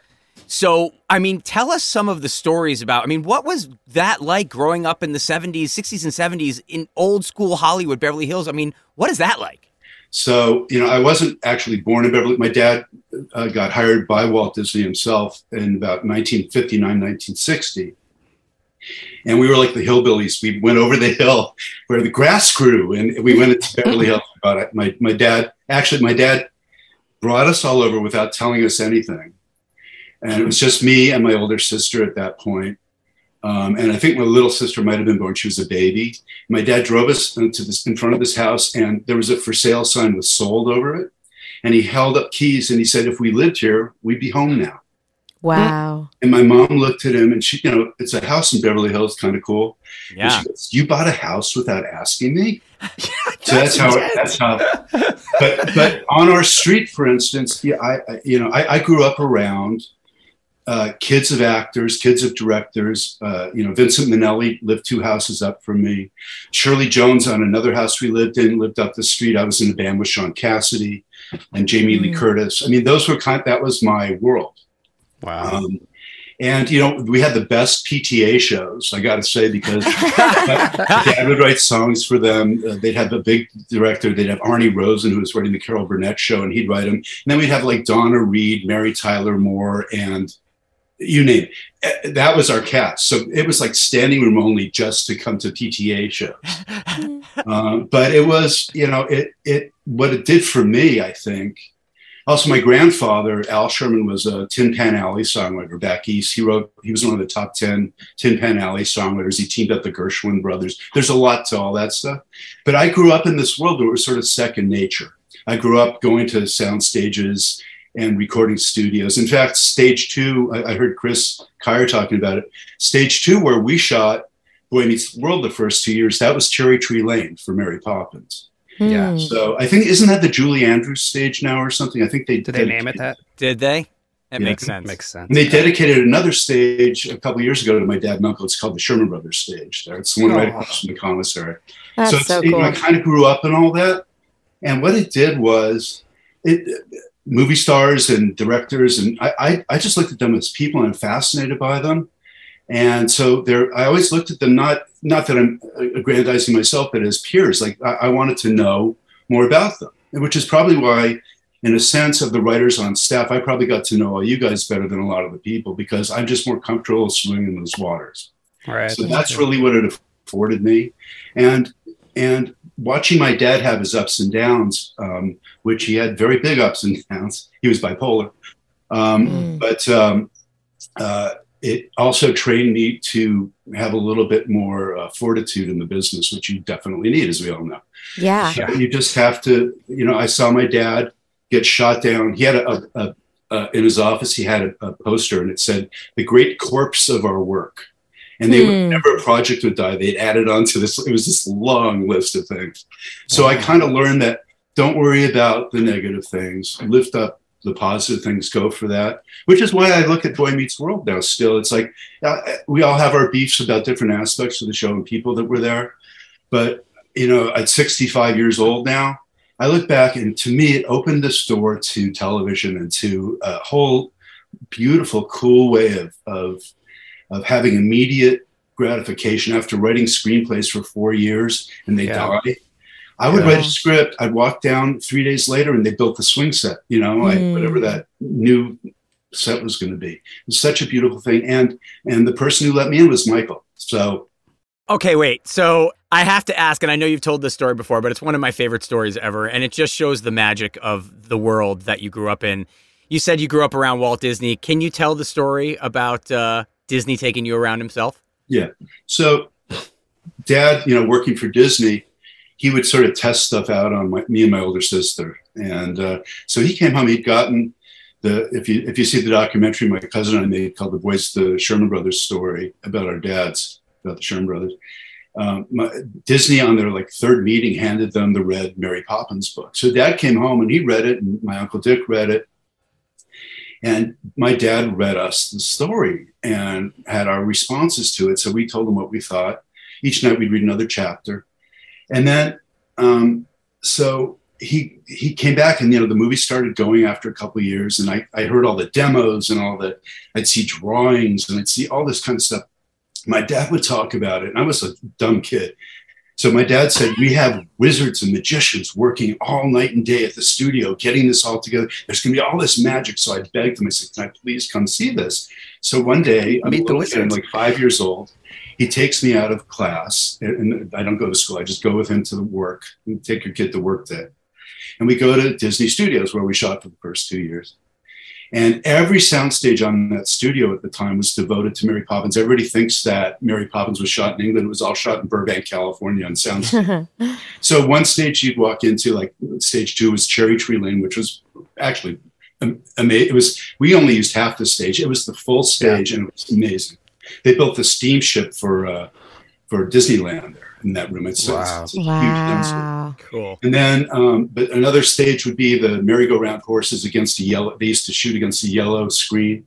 so i mean tell us some of the stories about i mean what was that like growing up in the 70s 60s and 70s in old school hollywood beverly hills? I mean what is that like So, you know, I wasn't actually born in Beverly. My dad uh, got hired by Walt Disney himself in about 1959, 1960. And we were like the hillbillies. We went over the hill where the grass grew, and we went into Beverly Hills. About it. My my dad actually, my dad brought us all over without telling us anything, and it was just me and my older sister at that point. Um, and I think my little sister might have been born; she was a baby. My dad drove us into this in front of this house, and there was a for sale sign with "sold" over it. And he held up keys, and he said, "If we lived here, we'd be home now." wow. And my mom looked at him, and she, you know, it's a house in Beverly Hills, kind of cool. And yeah she goes, "You bought a house without asking me." so that's how. That's how. But but on our street, for instance, yeah, I, I you know I, I grew up around uh, kids of actors, kids of directors. Uh, you know, Vincent Minnelli lived two houses up from me. Shirley Jones on another house we lived in lived up the street. I was in a band with Shaun Cassidy and Jamie Lee Mm. Curtis. I mean, those were kind. That was my world. Wow. Um, and you know, we had the best PTA shows. I got to say because Dad would write songs for them. Uh, they'd have a big director. They'd have Arnie Rosen, who was writing the Carol Burnett show, and he'd write them. And then we'd have like Donna Reed, Mary Tyler Moore, and you name it. Uh, That was our cast. So it was like standing room only just to come to PTA shows. um, but it was, you know, it it what it did for me, I think. Also, my grandfather, Al Sherman, was a Tin Pan Alley songwriter back east. He wrote, he was one of the top 10 Tin Pan Alley songwriters. He teamed up the Gershwin brothers. There's a lot to all that stuff. But I grew up in this world where it was sort of second nature. I grew up going to sound stages and recording studios. In fact, stage two, I, I heard Chris Kyer talking about it. Stage two, where we shot Boy Meets World the first two years, that was Cherry Tree Lane for Mary Poppins. Yeah. Hmm. So I think isn't that the Julie Andrews stage now or something? I think they Did they name it that? did they that Yeah. makes sense Makes sense. And they dedicated another stage a couple years ago to my dad and uncle. It's called the Sherman Brothers stage. There, it's the one right Oh. across from the commissary. That's so, so, it's, you know. I kind of grew up in all that, and what it did was it movie stars and directors, and I, I, I just looked at them as people, and I'm fascinated by them. And so there, I always looked at them not not that I'm aggrandizing myself, but as peers. Like I, I wanted to know more about them, which is probably why, in a sense, of the writers on staff, I probably got to know all you guys better than a lot of the people because I'm just more comfortable swimming in those waters. Right. So that's really what it afforded me, and and watching my dad have his ups and downs, um, which he had very big ups and downs. He was bipolar, um, Mm. but um, uh, it also trained me to have a little bit more uh, fortitude in the business, which you definitely need, as we all know. yeah. Yeah. You just have to, you know, I saw my dad get shot down. He had a, a, a, a in his office, he had a, a poster and it said, the great corpse of our work. And they whenever a project would die, they'd add it onto this. It was this long list of things. So I kind of learned that don't worry about the negative things. Lift up the positive things. Go for that. Which is why I look at Boy Meets World now. Still, it's like uh, we all have our beefs about different aspects of the show and people that were there. But you know, at 65 years old now, I look back and to me, it opened this door to television and to a whole beautiful, cool way of, of, of having immediate gratification after writing screenplays for four years and they Yeah. die. I would Yeah. write a script. I'd walk down three days later and they built the swing set, you know, like Mm. whatever that new set was going to be. It was such a beautiful thing. And, and the person who let me in was Michael. So Okay, wait. So I have to ask, and I know you've told this story before, but it's one of my favorite stories ever, and it just shows the magic of the world that you grew up in. You said you grew up around Walt Disney. Can you tell the story about uh, Disney taking you around himself? Yeah. So, dad, you know, working for Disney, he would sort of test stuff out on my, me and my older sister. And uh, so he came home. He'd gotten the if you if you see the documentary my cousin and I made called "The Boys," the Sherman Brothers story about our dads, about the Sherman Brothers. Um, my, Disney on their like third meeting handed them the red Mary Poppins book. So dad came home and he read it, and my uncle Dick read it, and my dad read us the story and had our responses to it. So we told him what we thought. Each night we'd read another chapter. And then, um, so he he came back and you know the movie started going after a couple years and I, I heard all the demos and all that I'd see drawings and I'd see all this kind of stuff. My dad would talk about it and I was a dumb kid. So my dad said, We have wizards and magicians working all night and day at the studio, getting this all together. There's going to be all this magic. So I begged him, I said, Can I please come see this? So one day, I'm, Meet the kid, I'm like five years old. He takes me out of class, and, and I don't go to school. I just go with him to the work. Take your kid to work day. And we go to Disney Studios, where we shot for the first two years. And every soundstage on that studio at the time was devoted to Mary Poppins. Everybody thinks that Mary Poppins was shot in England. It was all shot in Burbank, California on soundstage. so one stage you'd walk into, like stage two was Cherry Tree Lane, which was actually amazing. It was, we only used half the stage. It was the full stage and it was amazing. They built the steamship for, uh, for Disneyland there in that room. It's, Wow. it's, it's a huge density. Wow. Cool. And then, um, but another stage would be the merry-go-round horses against the yellow. They used to shoot against the yellow screen.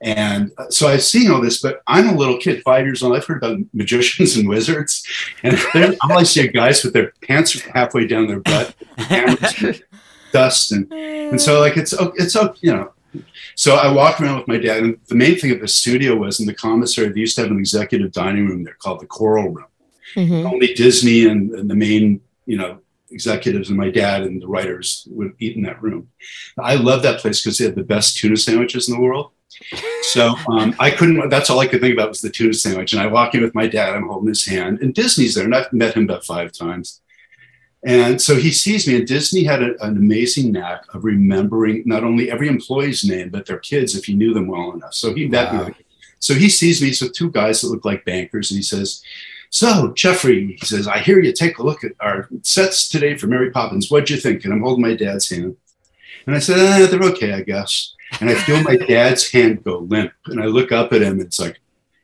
And uh, so I've seen all this, but I'm a little kid, five years old. I've heard about magicians and wizards, and all I see are guys with their pants halfway down their butt, cameras, dust, and and so like it's oh, it's oh, you know. So I walked around with my dad, and the main thing at the studio was in the commissary. They used to have an executive dining room there called the Coral Room Mhm. only Disney and, and the main, you know, executives and my dad and the writers would eat in that room. I love that place because they had the best tuna sandwiches in the world. So um, I couldn't. That's all I could think about was the tuna sandwich. And I walk in with my dad. I'm holding his hand, and Disney's there, and I've met him about five times. And so he sees me, and Disney had a, an amazing knack of remembering not only every employee's name but their kids if he knew them well enough. So he met Wow. me. So he sees me. So two guys that look like bankers, and he says, so, Jeffrey, he says, I hear you take a look at our sets today for Mary Poppins. What'd you think? And I'm holding my dad's hand. And I said, eh, they're okay, I guess. And I feel my dad's hand go limp. And I look up at him. And it's like,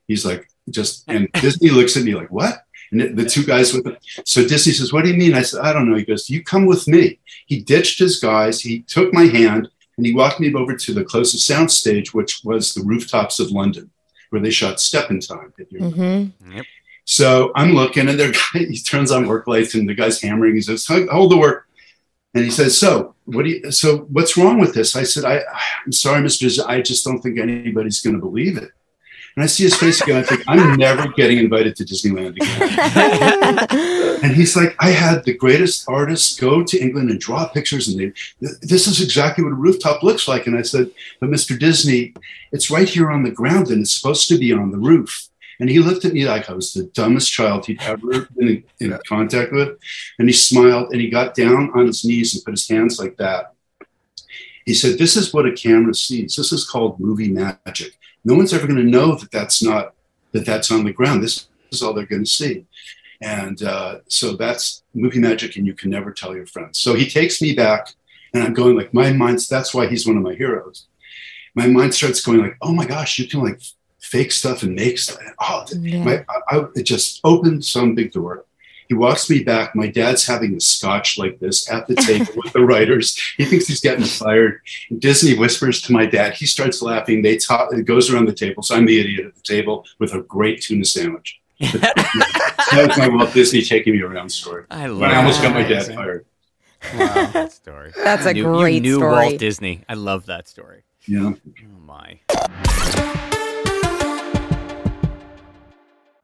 he's like, just, and Disney looks at me like, what? And the- the two guys with him. So Disney says, what do you mean? I said, I don't know. He goes, you come with me. He ditched his guys. He took my hand and he walked me over to the closest soundstage, which was the rooftops of London, where they shot Step in Time. if you remember. Mhm. So I'm looking, and there he turns on work lights, and the guy's hammering. He says, "Hold the work," and he says, "So what do you? So what's wrong with this?" I said, I, "I'm sorry, Mister. Z- I just don't think anybody's going to believe it." And I see his face again. I think I'm never getting invited to Disneyland again. And he's like, I had the greatest artists go to England and draw pictures, and they, this is exactly what a rooftop looks like. And I said, But Mr. Disney, it's right here on the ground, and it's supposed to be on the roof. And he looked at me like I was the dumbest child he'd ever been in, in contact with. And he smiled and he got down on his knees and put his hands like that. He said, This is what a camera sees. This is called movie magic. No one's ever going to know that that's not, that that's on the ground. This is all they're going to see. And uh, so that's movie magic, and you can never tell your friends. So he takes me back, and I'm going like, my mind's, that's why he's one of my heroes. My mind starts going like, oh my gosh, you can like fake stuff and make stuff. Oh, Yeah. my, I, I- it just opened some big door. He walks me back. My dad's having a scotch like this at the table with the writers. He thinks he's getting fired. Disney whispers to my dad. He starts laughing. They talk. It goes around the table. So I'm the idiot at the table with a great tuna sandwich. that was my Walt Disney taking me around story. I love But I almost got my dad Amazing. fired. that story. That's a You- great you knew story. Walt Disney. I love that story. Yeah. Oh my.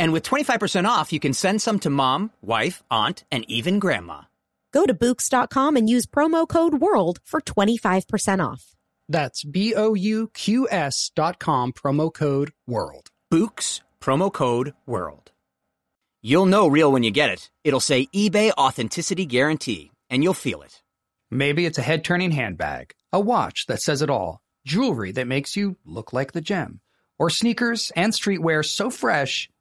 And with 25% off, you can send some to mom, wife, aunt, and even grandma. Go to Bouqs.com and use promo code WORLD for 25% off. That's B O U Q S dot com, promo code WORLD. Bouqs, promo code WORLD. You'll know real when you get it. It'll say eBay Authenticity Guarantee, and you'll feel it. Maybe it's a head turning handbag, a watch that says it all, jewelry that makes you look like the gem, or sneakers and streetwear so fresh,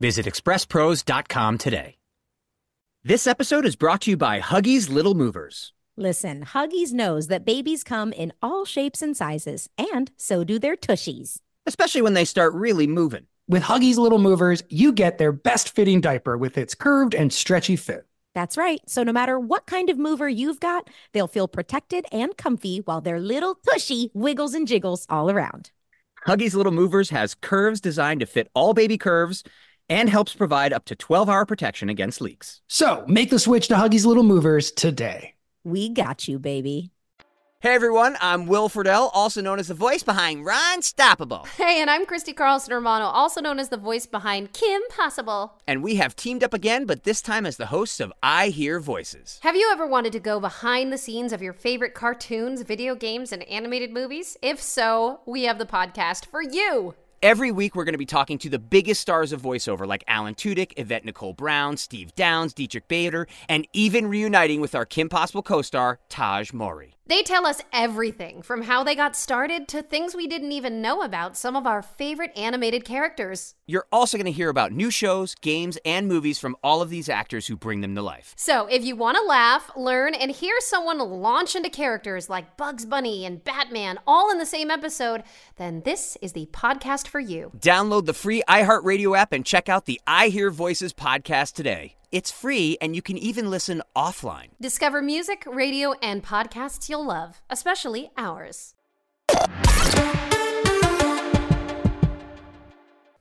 Visit expresspros.com today. This episode is brought to you by Huggies Little Movers. Listen, Huggies knows that babies come in all shapes and sizes, and so do their tushies. especially when they start really moving. With Huggies Little Movers, you get their best fitting diaper with its curved and stretchy fit. That's right. So no matter what kind of mover you've got, they'll feel protected and comfy while their little tushy wiggles and jiggles all around. Huggies Little Movers has curves designed to fit all baby curves and helps provide up to 12 hour protection against leaks. So make the switch to Huggies Little Movers today. We got you, baby. Hey everyone, I'm Will Friedle, also known as the voice behind Ron Stoppable. Hey, and I'm Christy Carlson Romano, also known as the voice behind Kim Possible. And we have teamed up again, but this time as the hosts of I Hear Voices. Have you ever wanted to go behind the scenes of your favorite cartoons, video games, and animated movies? If so, we have the podcast for you. Every week, we're going to be talking to the biggest stars of voiceover like Alan Tudyk, Yvette Nicole Brown, Steve Downes, Diedrich Bader, and even reuniting with our Kim Possible co star, Tahj Mowry. They tell us everything from how they got started to things we didn't even know about some of our favorite animated characters. You're also going to hear about new shows, games, and movies from all of these actors who bring them to life. So, if you want to laugh, learn, and hear someone launch into characters like Bugs Bunny and Batman all in the same episode, then this is the podcast for you. Download the free iHeartRadio app and check out the I Hear Voices podcast today. It's free, and you can even listen offline. Discover music, radio, and podcasts you'll love, especially ours.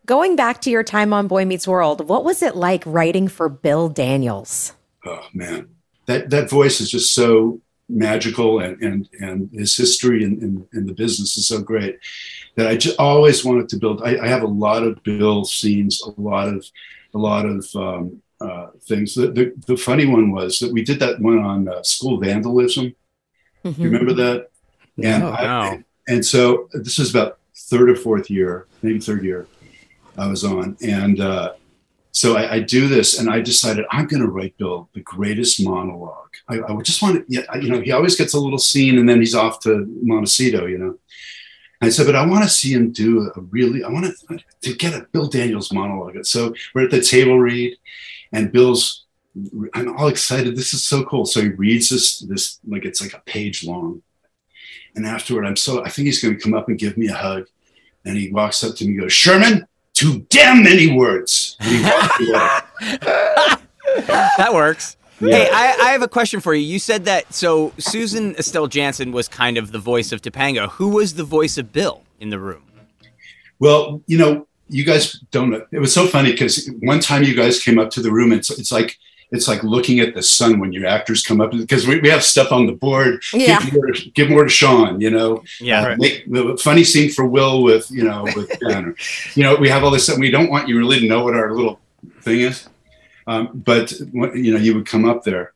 Going back to your time on Boy Meets World, what was it like writing for Bill Daniels? Oh man, that that voice is just so magical, and and and his history in, in, in the business is so great that I just always wanted to build. I, I have a lot of Bill scenes, a lot of a lot of um, uh, things. The, the, the funny one was that we did that one on uh, school vandalism. Mm-hmm. You remember that? And No. I, and so this was about third or fourth year, maybe third year. I was on, and uh, so I, I do this, and I decided I'm going to write Bill the greatest monologue. I, I would just want to, you know, he always gets a little scene, and then he's off to Montecito, you know. I said, but I want to see him do a really, I want to, to get a Bill Daniels monologue. So we're at the table read, and Bill's, I'm all excited. This is so cool. So he reads this, this like it's like a page long. And afterward, I'm so, I think he's going to come up and give me a hug. And he walks up to me and goes, Sherman, too damn many words. And he walks away. that works. Yeah. Hey, I, I have a question for you. You said that so Susan Estelle Jansen was kind of the voice of Topanga. Who was the voice of Bill in the room? Well, you know, you guys don't know. It was so funny because one time you guys came up to the room. It's it's like it's like looking at the sun when your actors come up because we, we have stuff on the board. Yeah. Give more, to, give more to Sean. You know. Yeah. Uh, make, a funny scene for Will with you know with Ben. you know, we have all this stuff. We don't want you really to know what our little thing is. Um, but you know, you would come up there.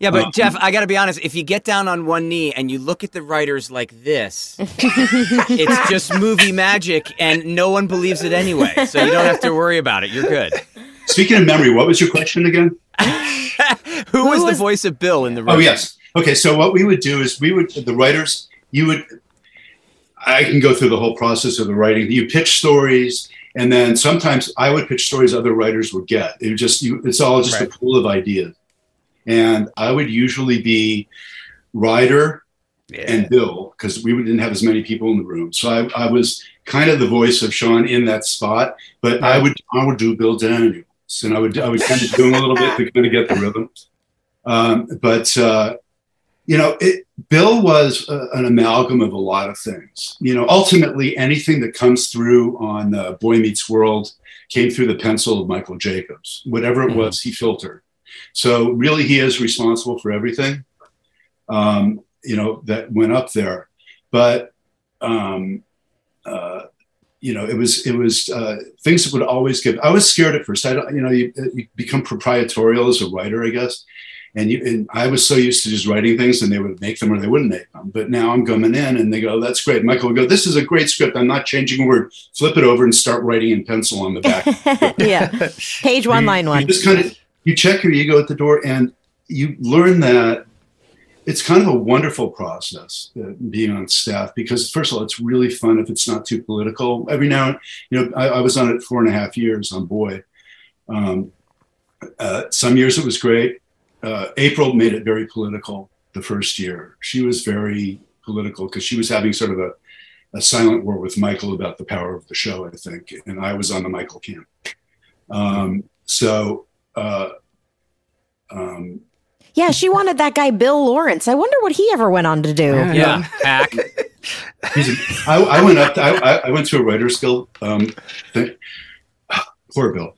Yeah, but Jeff, I got to be honest. If you get down on one knee and you look at the writers like this, it's just movie magic, and no one believes it anyway. So you don't have to worry about it. You're good. Speaking of memory, what was your question again? Who, was, was- the voice of Bill in the oh, room? Oh yes. Okay. So what we would do is we would the writers. You would. I can go through the whole process of the writing. You pitch stories, and then sometimes I would pitch stories other writers would get. It would just you, it's all just Right. a pool of ideas, and I would usually be writer and Bill because we didn't have as many people in the room. So I, I was kind of the voice of Sean in that spot, but I would I would do Bill Daniels, and I would I would kind of do him a little bit to kind of get the rhythm. Um, but uh, you know, it, Bill was uh, an amalgam of a lot of things. You know, ultimately anything that comes through on uh, Boy Meets World came through the pencil of Michael Jacobs. Whatever it was, he filtered. So really, he is responsible for everything. Um, you know that went up there, but um, uh, you know it was it was uh, things that would always give. I was scared at first. I don't, you know, you, you become proprietorial as a writer, I guess. And, you, and I was so used to just writing things, and they would make them or they wouldn't make them. But now I'm coming in, and they go, "That's great." Michael would go, "This is a great script. I'm not changing a word. Flip it over and start writing in pencil on the back." yeah. Page one, line you one. just kind of you check your ego at the door and you learn that it's kind of a wonderful process uh, being on staff because first of all it's really fun if it's not too political. Every now you know i, I was on it four and a half years on boy um, uh, some years it was great. Uh, april made it very political the first year. She was very political because she was having sort of a, a silent war with michael about the power of the show i think and i was on the michael camp. Um, so uh, um, Yeah, she wanted that guy Bill Lawrence. I wonder what he ever went on to do. Yeah. Yeah, hack. he's a, I, I went up. I, I- I went to a writers guild um, thing. Poor Bill.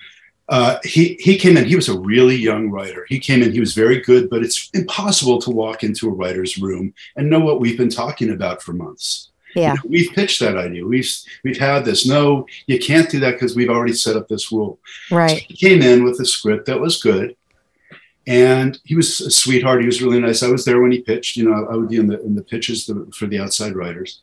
Uh, he he came in. He was a really young writer. He came in. He was very good, but it's impossible to walk into a writer's room and know what we've been talking about for months. Yeah. We've pitched that idea. We've we've had this. No, you can't do that because we've already set up this rule. Right. He came in with a script that was good, and he was a sweetheart. He was really nice. I was there when he pitched. You know, I would be in the in the pitches for the outside writers,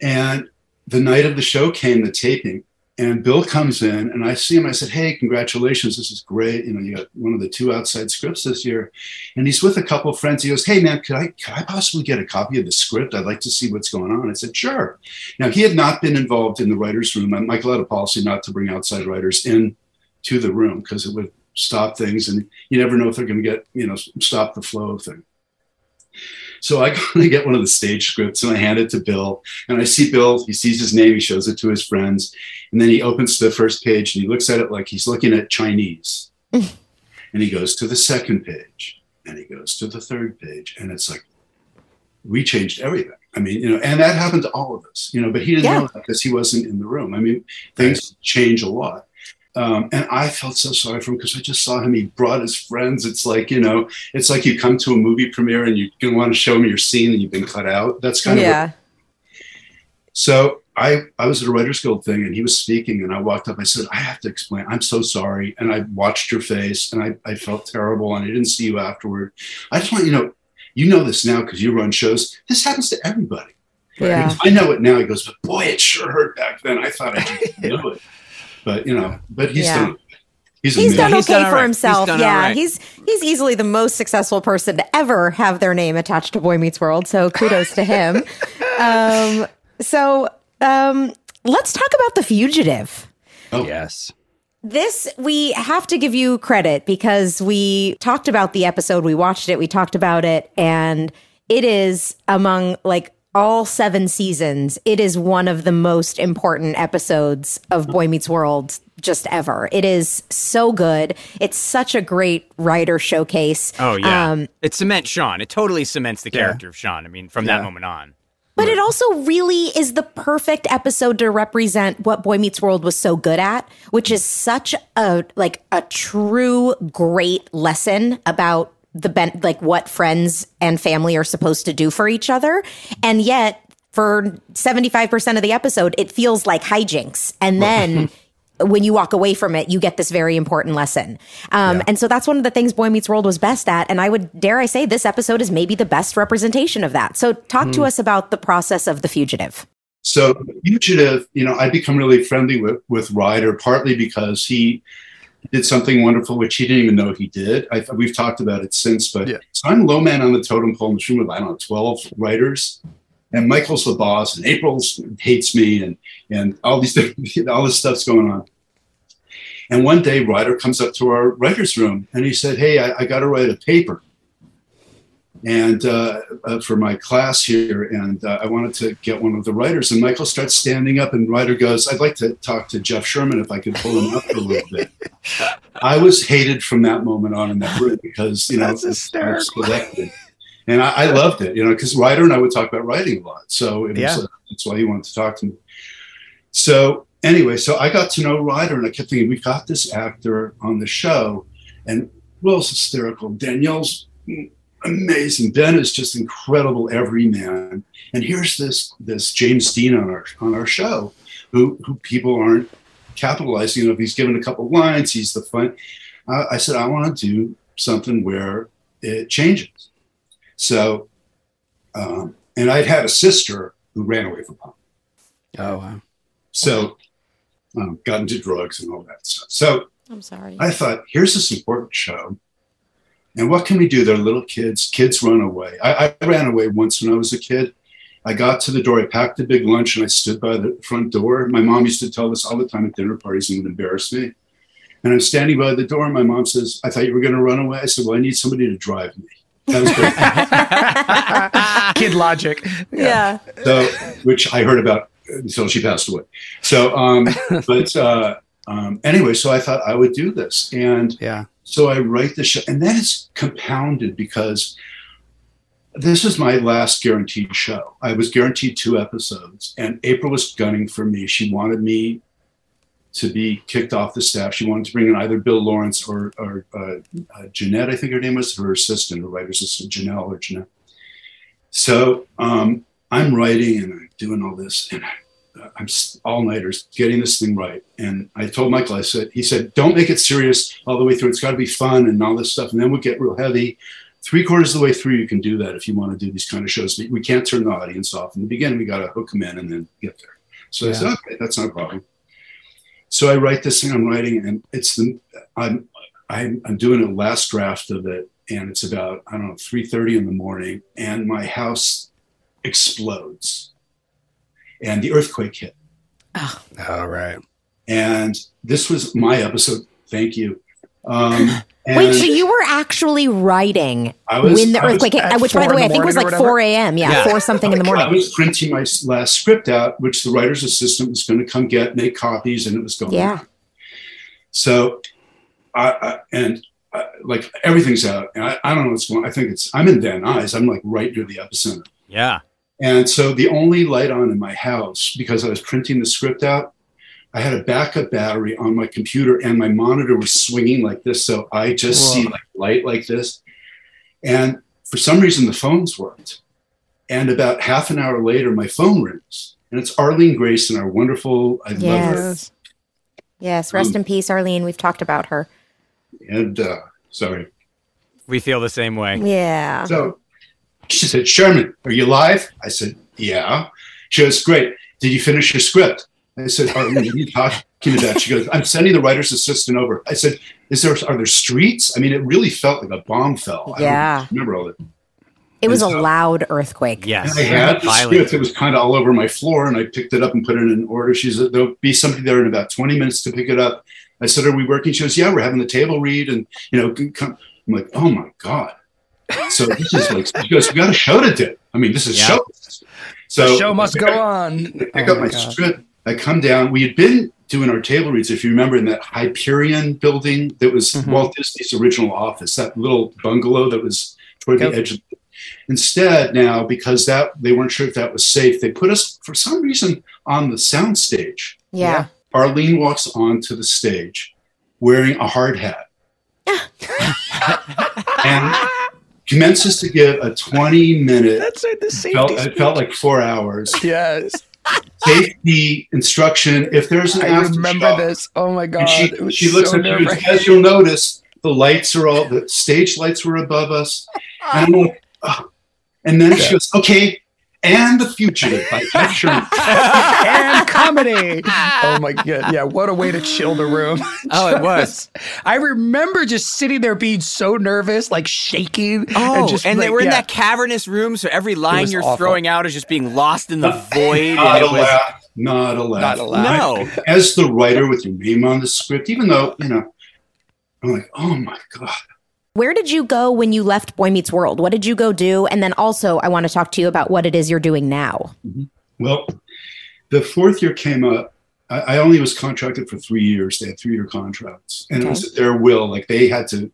and the night of the show came, the taping, and Bill comes in, and I see him. I said, "Hey, congratulations! This is great. You know, you got one of the two outside scripts this year." And he's with a couple of friends. He goes, "Hey, man, could I could I possibly get a copy of the script? I'd like to see what's going on." I said, "Sure." Now he had not been involved in the writers' room. Michael had a policy not to bring outside writers in to the room because it would stop things, and you never know if they're going to get you know stop the flow of things. So I go to get one of the stage scripts and I hand it to Bill. And I see Bill, he sees his name, he shows it to his friends. And then he opens to the first page and he looks at it like he's looking at Chinese. and he goes to the second page and he goes to the third page. And it's like, we changed everything. I mean, you know, and that happened to all of us, you know, but he didn't Yeah. know that because he wasn't in the room. I mean, things change a lot. Um, and I felt so sorry for him because I just saw him. He brought his friends. It's like, you know, it's like you come to a movie premiere and to want to show them your scene and you've been cut out. That's kind of Yeah. so I, I was at a writers guild thing and he was speaking and I walked up. I said, I have to explain. I'm so sorry. And I watched your face and I, I felt terrible and I didn't see you afterward. I just want you to know, you know this now because you run shows. This happens to everybody. Yeah. I know it now. He goes, but boy, it sure hurt back then. I thought I just knew it. But you know, but he's Yeah. done. He's, He's amazing. done He's okay done for right. Himself. done all yeah, right. he's he's easily the most successful person to ever have their name attached to Boy Meets World. So kudos to him. Um, so um, let's talk about the fugitive. Oh yes. This we have to give you credit because we talked about the episode, we watched it, we talked about it, and it is among like all seven seasons, it is one of the most important episodes of Boy Meets World just ever. It is so good. It's such a great writer showcase. Oh yeah. Um, it cements Sean. It totally cements the character of Sean. I mean, from that moment on. But it also really is the perfect episode to represent what Boy Meets World was so good at, which is such a like a true great lesson about the ben- like what friends and family are supposed to do for each other. And yet for 75% of the episode it feels like hijinks. And then when you walk away from it, you get this very important lesson. Um, And so that's one of the things Boy Meets World was best at. And I would dare I say this episode is maybe the best representation of that. So talk to us about the process of The Fugitive. So fugitive, you know, I become really friendly with with Rider partly because he did something wonderful which he didn't even know he did. I, we've talked about it since, but Yeah. so I'm low man on the totem pole in this room with I don't know twelve writers, and Michael's the boss, and April's hates me, and and all these different, all this stuff's going on. And one day, Rider comes up to our writers' room and he said, "Hey, I, I got to write a paper." And uh, uh, for my class here, and uh, I wanted to get one of the writers. And Michael starts standing up, and Rider goes, "I'd like to talk to Jeff Sherman if I could pull him up for a little bit." I was hated from that moment on in that room because you know I was selected, and I, I loved it, you know, because Rider and I would talk about writing a lot, so it was Yeah. uh, that's why he wanted to talk to me. So anyway, so I got to know Rider, and I kept thinking, we've got this actor on the show, and Will's hysterical. Danielle's amazing. Ben is just incredible everyman. And here's this this James Dean on our on our show, who who people aren't capitalizing. You know, if he's given a couple lines, he's the fun. Uh, I said I want to do something where it changes. So, um, and I'd had a sister who ran away from home. Oh wow. So, um, got into drugs and all that stuff. So I'm sorry. I thought, here's this important show. And what can we do? They're little kids. Kids run away. I, I ran away once when I was a kid. I got to the door, I packed a big lunch, and I stood by the front door. My mom used to tell this all the time at dinner parties and would embarrass me. And I'm standing by the door, and my mom says, I thought you were going to run away. I said, Well, I need somebody to drive me. That was great. Kid logic. yeah. so which I heard about until she passed away. So, um, but uh, um, anyway, so I thought I would do this, and Yeah. So I write the show, and then it's compounded because this is my last guaranteed show. I was guaranteed two episodes, and April was gunning for me. She wanted me to be kicked off the staff. She wanted to bring in either Bill Lawrence or, or uh, uh, Jeanette, I think her name was, her assistant, her writer's assistant, Janelle or Jeanette. So um, I'm writing and I'm doing all this, and I, I'm all nighters getting this thing right. And I told Michael, I said, he said, don't make it serious all the way through. It's got to be fun and all this stuff. And then we'll get real heavy. Three quarters of the way through, you can do that if you want to do these kind of shows. But we can't turn the audience off. In the beginning, we got to hook them in and then get there. So I said, okay, that's no problem. So I write this thing I'm writing, and it's the I'm I'm, I'm doing a last draft of it, and it's about I don't know three thirty in the morning, and my house explodes, and the earthquake hit. All right. And this was my episode. Thank you. Um, Wait, so you were actually writing was- when the I earthquake hit, which, by the in way, I the think was like 4 a.m. Yeah, Yeah. 4 something in the morning. I was printing my last script out, which the writer's assistant was going to come get, make copies, and it was going. Yeah. So, I, I and I, like everything's out, and I, I don't know what's going. on. I think it's I'm in Van Nuys. I'm like right near the epicenter, Yeah. And so the only light on in my house because I was printing the script out. I had a backup battery on my computer, and my monitor was swinging like this, so I just see like light like this. And for some reason, the phones worked. And about half an hour later, my phone rings, and it's Arlene Grayson, our wonderful. I love her. Yes. Yes, rest in peace, Arlene. We've talked about her. And uh, sorry. We feel the same way. Yeah. So she said, Sherman, are you live? I said, Yeah. She goes, Great. Did you finish your script? I said, are you talking about? She goes, I'm sending the writer's assistant over. I said, Is there are there streets? I mean, it really felt like a bomb fell. I Yeah. remember all that. It was a And so- loud earthquake. Yes. And I had the script. It was kind of all over my floor, and I picked it up and put it in order. She said, There'll be somebody there in about 20 minutes to pick it up. I said, Are we working? She goes, Yeah, we're having the table read. And, you know, come. I'm like, Oh my God. So this is like, she goes, We got a show to do. I mean, this is Yeah. show. So the show must go on. I pick Oh up my, God. script. I come down. We had been doing our table reads, if you remember, in that Hyperion building that was Mhm. Walt Disney's original office, that little bungalow that was toward Yep. the edge of the, Instead, now because that they weren't sure if that was safe, they put us for some reason on the sound stage. Yeah. Arlene walks onto the stage wearing a hard hat and commences to give a 20 minute That's it. The safety. felt, it felt like four hours yes. safety instruction. If there's an I remember this. Oh my god. she, she looks so to you, nerve-wracking. as you'll notice, the lights are all, the stage lights were above us. And like, "Oh." And then she goes, okay, and The Fugitive by Jeff Sherman. and comedy. Oh my god. Yeah, what a way to chill the room. Oh, it was. I remember just sitting there being so nervous, like shaking. Oh, and and, just they like, were in that cavernous room, so every line you're awful. throwing out is just being lost in the void. Not and a it was. Not a laugh. Not a laugh. no, As the writer with your name on the script, even though, you know, I'm like, oh my God. Where did you go when you left Boy Meets World? What did you go do? And then also, I want to talk to you about what it is you're doing now. Well, the fourth year came up. I, I only was contracted for three years. They had three year contracts, and it was at their will. Like they had to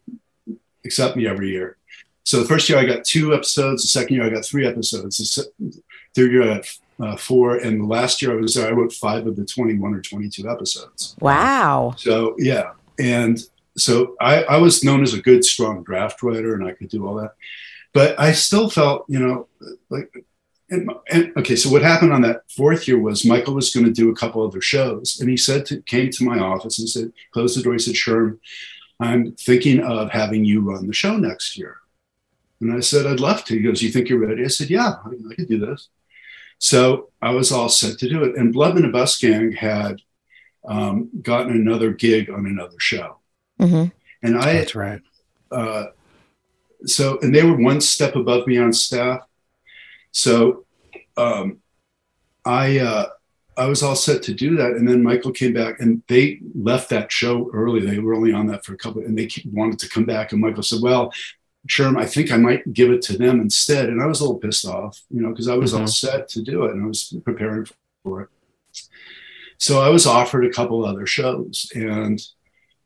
accept me every year. So the first year I got two episodes. The second year I got three episodes. The third year I got uh, four, and the last year I was there, I wrote five of the twenty-one or twenty-two episodes. Wow. So yeah, and so I, I was known as a good, strong draft writer, and I could do all that. But I still felt, you know, like, and, and okay. So what happened on that fourth year was Michael was going to do a couple other shows, and he said to came to my office and said, closed the door. He said, "Sherm, I'm thinking of having you run the show next year." And I said, "I'd love to." He goes, "You think you're ready?" I said, "Yeah, I, I could do this." So I was all set to do it. And Blood and Bus Gang had um, gotten another gig on another show. Hmm And I, That's right. uh, so, and they were one step above me on staff. So um, I, uh, I was all set to do that. And then Michael came back and they left that show early. They were only on that for a couple, and they wanted to come back. And Michael said, well, Sherm, I think I might give it to them instead. And I was a little pissed off, you know, because I was all set to do it and I was preparing for it. So I was offered a couple other shows, and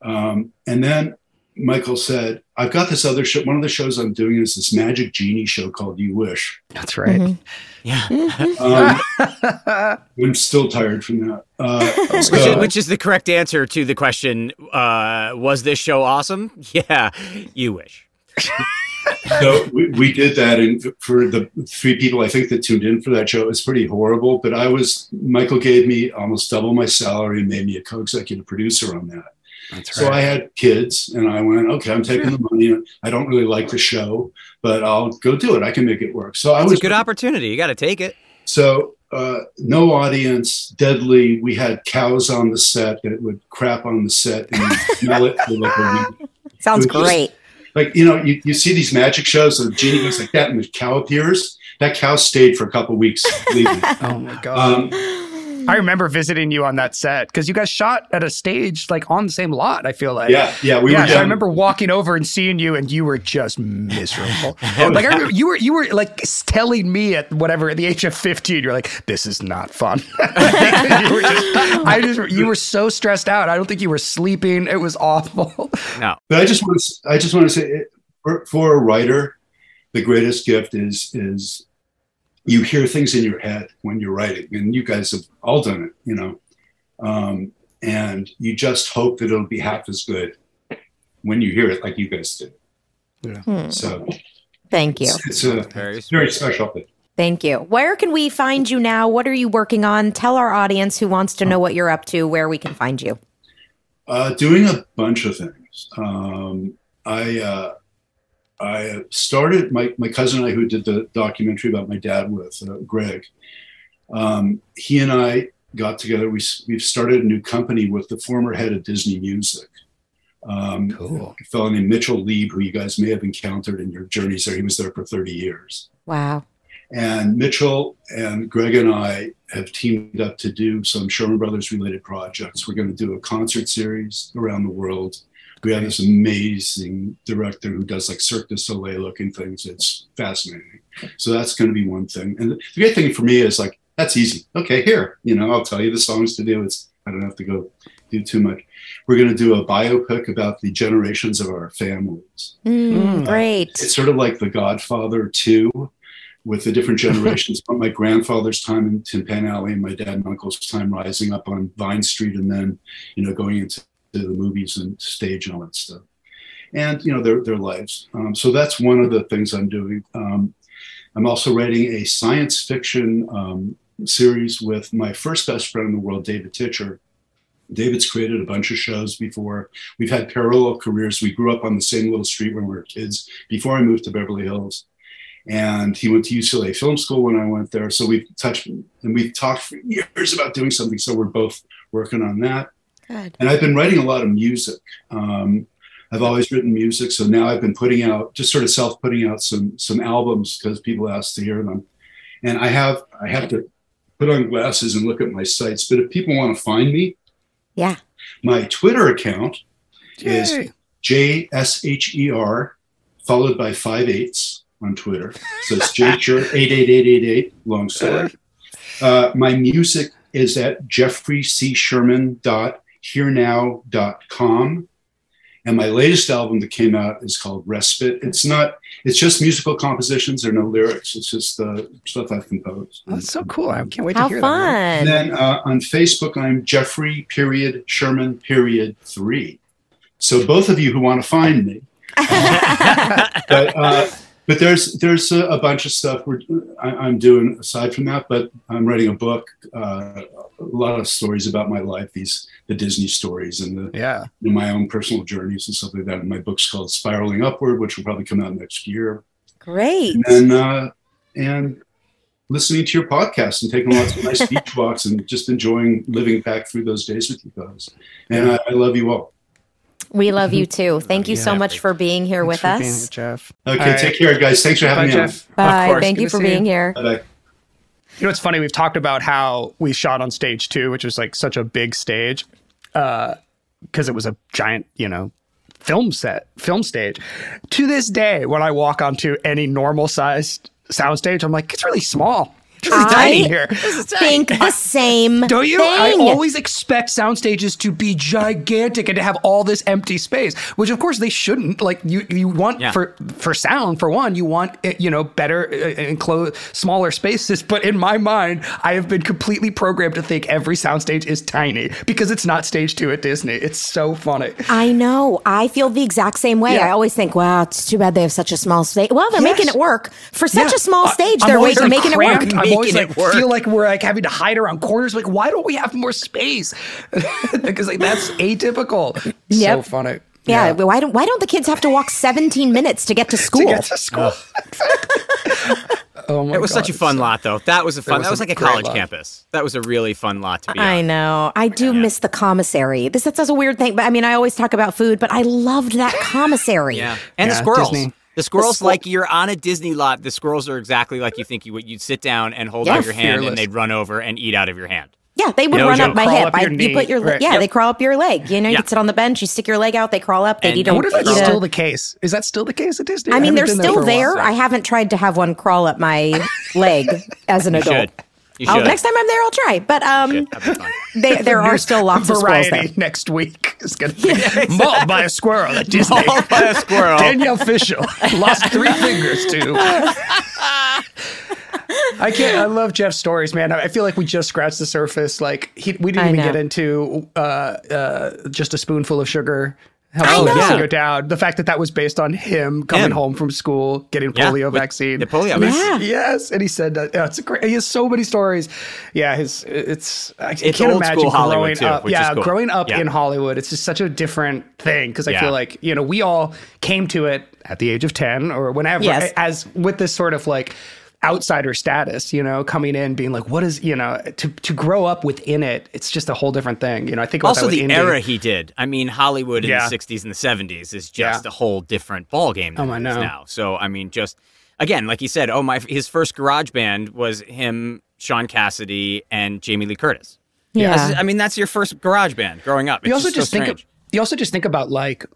um, and then Michael said, "I've got this other show. One of the shows I'm doing is this Magic Genie show called You Wish. That's right. Mhm. yeah. Um, I'm still tired from that. Uh, Which, is, which is the correct answer to the question uh, Was this show awesome? Yeah, you wish. so we, we did that and for the three people i think that tuned in for that show it was pretty horrible but i was michael gave me almost double my salary and made me a co-executive producer on that That's so i had kids and i went okay i'm taking the money i don't really like the show but i'll go do it i can make it work so i It's was a good opportunity. You got to take it. so uh, no audience, deadly. We had cows on the set that it would crap on the set and smell it for like a week. Sounds was just- great. Like you know, you, you see these magic shows, the genie goes like that, and the cow appears. That cow stayed for a couple weeks. Oh my god. Um, I remember visiting you on that set because you guys shot at a stage like on the same lot. I feel like. yeah, yeah, we yeah, were. so I remember walking over and seeing you, and you were just miserable. like I remember you were, you were like telling me at whatever at the age of fifteen, you're like, "This is not fun." you were just, I just, you were so stressed out. I don't think you were sleeping. It was awful. No. But I just want to, I just want to say, for, for a writer, the greatest gift is is you hear things in your head when you're writing, and you guys have all done it, you know, um, and you just hope that it'll be half as good when you hear it, like you guys did. Hmm. So Thank you. it's, it's a Very very special thing. Thank you. Where can we find you now? What are you working on? Tell our audience who wants to know what you're up to where we can find you. Uh, doing a bunch of things. Um, I uh, I started my my cousin and I, who did the documentary about my dad with uh, Greg. Um, he and I got together. We, we've started a new company with the former head of Disney Music, um, Cool. a fellow named Mitchell Leib, who you guys may have encountered in your journeys there. He was there for thirty years. Wow. And Mitchell and Greg and I have teamed up to do some Sherman Brothers related projects. We're going to do a concert series around the world. We have this amazing director who does like Cirque du Soleil looking things. It's fascinating. So that's going to be one thing. And the great thing for me is like, that's easy. Okay, here, you know, I'll tell you the songs to do. It's, I don't have to go do too much. We're going to do a biopic about the generations of our families Mm, great. it's sort of like The Godfather 2 with the different generations. But my grandfather's time in Tin Alley and my dad and uncle's time rising up on Vine Street and then, you know, going into the movies and stage and all that stuff. And, you know, their, their lives. Um, so that's one of the things I'm doing. Um, I'm also writing a science fiction um, series with my first best friend in the world, David Titcher. David's created a bunch of shows before. We've had parallel careers. We grew up on the same little street when we were kids before I moved to Beverly Hills. And he went to UCLA Film School when I went there. So we've touched and we've talked for years about doing something. So we're both working on that. Good. And I've been writing a lot of music. Um, I've always written music, so now I've been putting out, just sort of self putting out some some albums because people ask to hear them. And I have I have to put on glasses and look at my sites. But if people want to find me, Yeah. my Twitter account is J S H E R, followed by five eights on Twitter. So it's J Shirt eight eight eight eight eight. Long story. Uh, my music is at Jeffrey dot herenow.com. And my latest album that came out is called Respite. It's not, it's just musical compositions. There are no lyrics. It's just uh, stuff I've composed. That's so cool. I can't wait How to hear that. And fun. then uh, on Facebook, I'm Jeffrey period Sherman period three. So both of you who want to find me, but uh, but there's there's a, a bunch of stuff we're I, I'm doing aside from that. But I'm writing a book, uh, a lot of stories about my life, these the Disney stories and the Yeah. you know, my own personal journeys and stuff like that. And my book's called Spiraling Upward, which will probably come out next year. Great. And uh, and listening to your podcast and taking lots of nice beach walks and just enjoying living back through those days with you guys. And I, I love you all. We love you too. Thank you so Yeah. much for being here with for being us. here, Jeff. Okay, All right. take care, guys. Thanks for having Bye, me Jeff. Of Bye. course. Thank Good you for see being here. Bye bye. You know, it's funny. We've talked about how we shot on stage two, which was like such a big stage, uh, because it was a giant, you know, film set, film stage. To this day, when I walk onto any normal sized soundstage, I'm like, it's really small. It's really I tiny here. Think the same. Don't you? I always expect sound stages to be gigantic and to have all this empty space, which of course they shouldn't. Like you, you want Yeah. for for sound for one, you want you know better uh, enclosed, smaller spaces. But in my mind, I have been completely programmed to think every sound stage is tiny because it's not stage two at Disney. It's so funny. I know. I feel the exact same way. Yeah. I always think, wow, it's too bad they have such a small stage. Well, they're Yes. making it work. For such Yeah. a small stage, I'm they're making, making it work. cramped. I'm always like work. feel like we're like having to hide around corners. Like, why don't we have more space? because like that's atypical. So funny. Yeah, but why don't why don't the kids have to walk 17 minutes to get to school? to get to school. Oh my it was God, such a fun so- lot, though. That was a fun. was that was like a college lot. campus. That was a really fun lot to be I on. know. I do miss the commissary. This that's a weird thing, but I mean, I always talk about food, but I loved that commissary. Yeah, and the Yeah, squirrels. Disney. The squirrels, squir- like you're on a Disney lot. The squirrels are exactly like you think you would. You'd sit down and hold Yeah. out your hand, Fearless. and they'd run over and eat out of your hand. Yeah, they would You know, run Joe, up my crawl hip. up I, your you put your Right. yeah, Yep. they crawl up your leg. You know, you Yeah. could sit on the bench, you stick your leg out, they crawl up. They And- eat a, What if that's eat a- still the case? Is that still the case at Disney? I mean, haven't they're still for a while. there. I haven't tried to have one crawl up my leg as an adult. should. You should. next time I'm there, I'll try. But um, Should. That'd be fun. they, there are still lots of squirrels Variety there. next week is going to be mauled by a squirrel at Disney. Mauled by a squirrel. Danielle Fishel lost three fingers too. I can't. I love Jeff's stories, man. I feel like we just scratched the surface. Like he, we didn't I even know. get into uh, uh, just a spoonful of sugar. How I slow it has to know. go down. The fact that that was based on him coming Him. home from school, getting Yeah, polio with vaccine. the polio And he's- vaccine. Yes, and he said that. Yeah, it's a great. He has so many stories. Yeah, his it's. I It's can't old imagine school Hollywood, growing too, up. which yeah, cool. growing up Yeah. in Hollywood, it's just such a different thing because I Yeah. feel like you know we all came to it at the age of ten or whenever Yes. as with this sort of like outsider status you know coming in being like what is you know to to grow up within it it's just a whole different thing you know i think about also the indie. era he did. I mean, Hollywood in Yeah. the '60s and the '70s is just Yeah. a whole different ball game than Oh, I it is know. now. So I mean, just again, like he said, oh my, his first garage band was him, Shaun Cassidy, and Jamie Lee Curtis. Yeah. That's- I mean, that's your first garage band growing up. It's you also just, so think strange. you also just think about like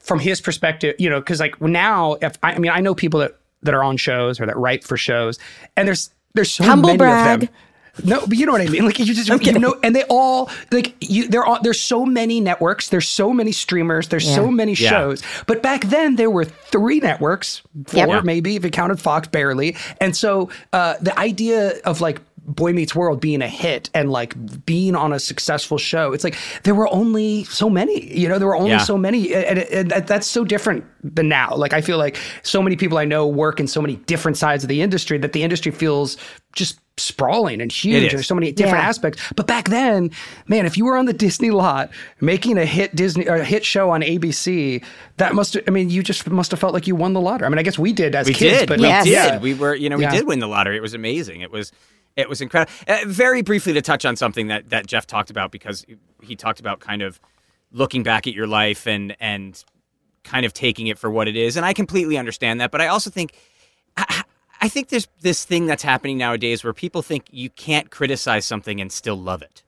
from his perspective you know because like now if I, I mean i know people that that are on shows or that write for shows and there's there's so Humble many brag. of them no, but you know what I mean. Like you just you know, and they all like you. There are there's so many networks. There's so many streamers. There's so Yeah. many Yeah. shows. But back then there were three networks, four Yep. maybe if you counted Fox, barely. And so uh, the idea of like Boy Meets World being a hit and like being on a successful show, it's like there were only so many. You know, there were only Yeah. so many, and, and that- that's so different than now. Like I feel like so many people I know work in so many different sides of the industry that the industry feels just sprawling and huge. It and is. There's so many different Yeah. aspects. But back then, man, if you were on the Disney lot making a hit Disney or a hit show on ABC, that must I mean, you just must have felt like you won the lottery. I mean, I guess we did as We kids, did. but we Yes. did. yeah. We were, you know, we Yeah. did win the lottery. It was amazing. It was, it was incredible. Uh, very briefly to touch on something that that Jeff talked about because he talked about kind of looking back at your life and and kind of taking it for what it is, and I completely understand that. But I also think. I, I think there's this thing that's happening nowadays where people think you can't criticize something and still love it.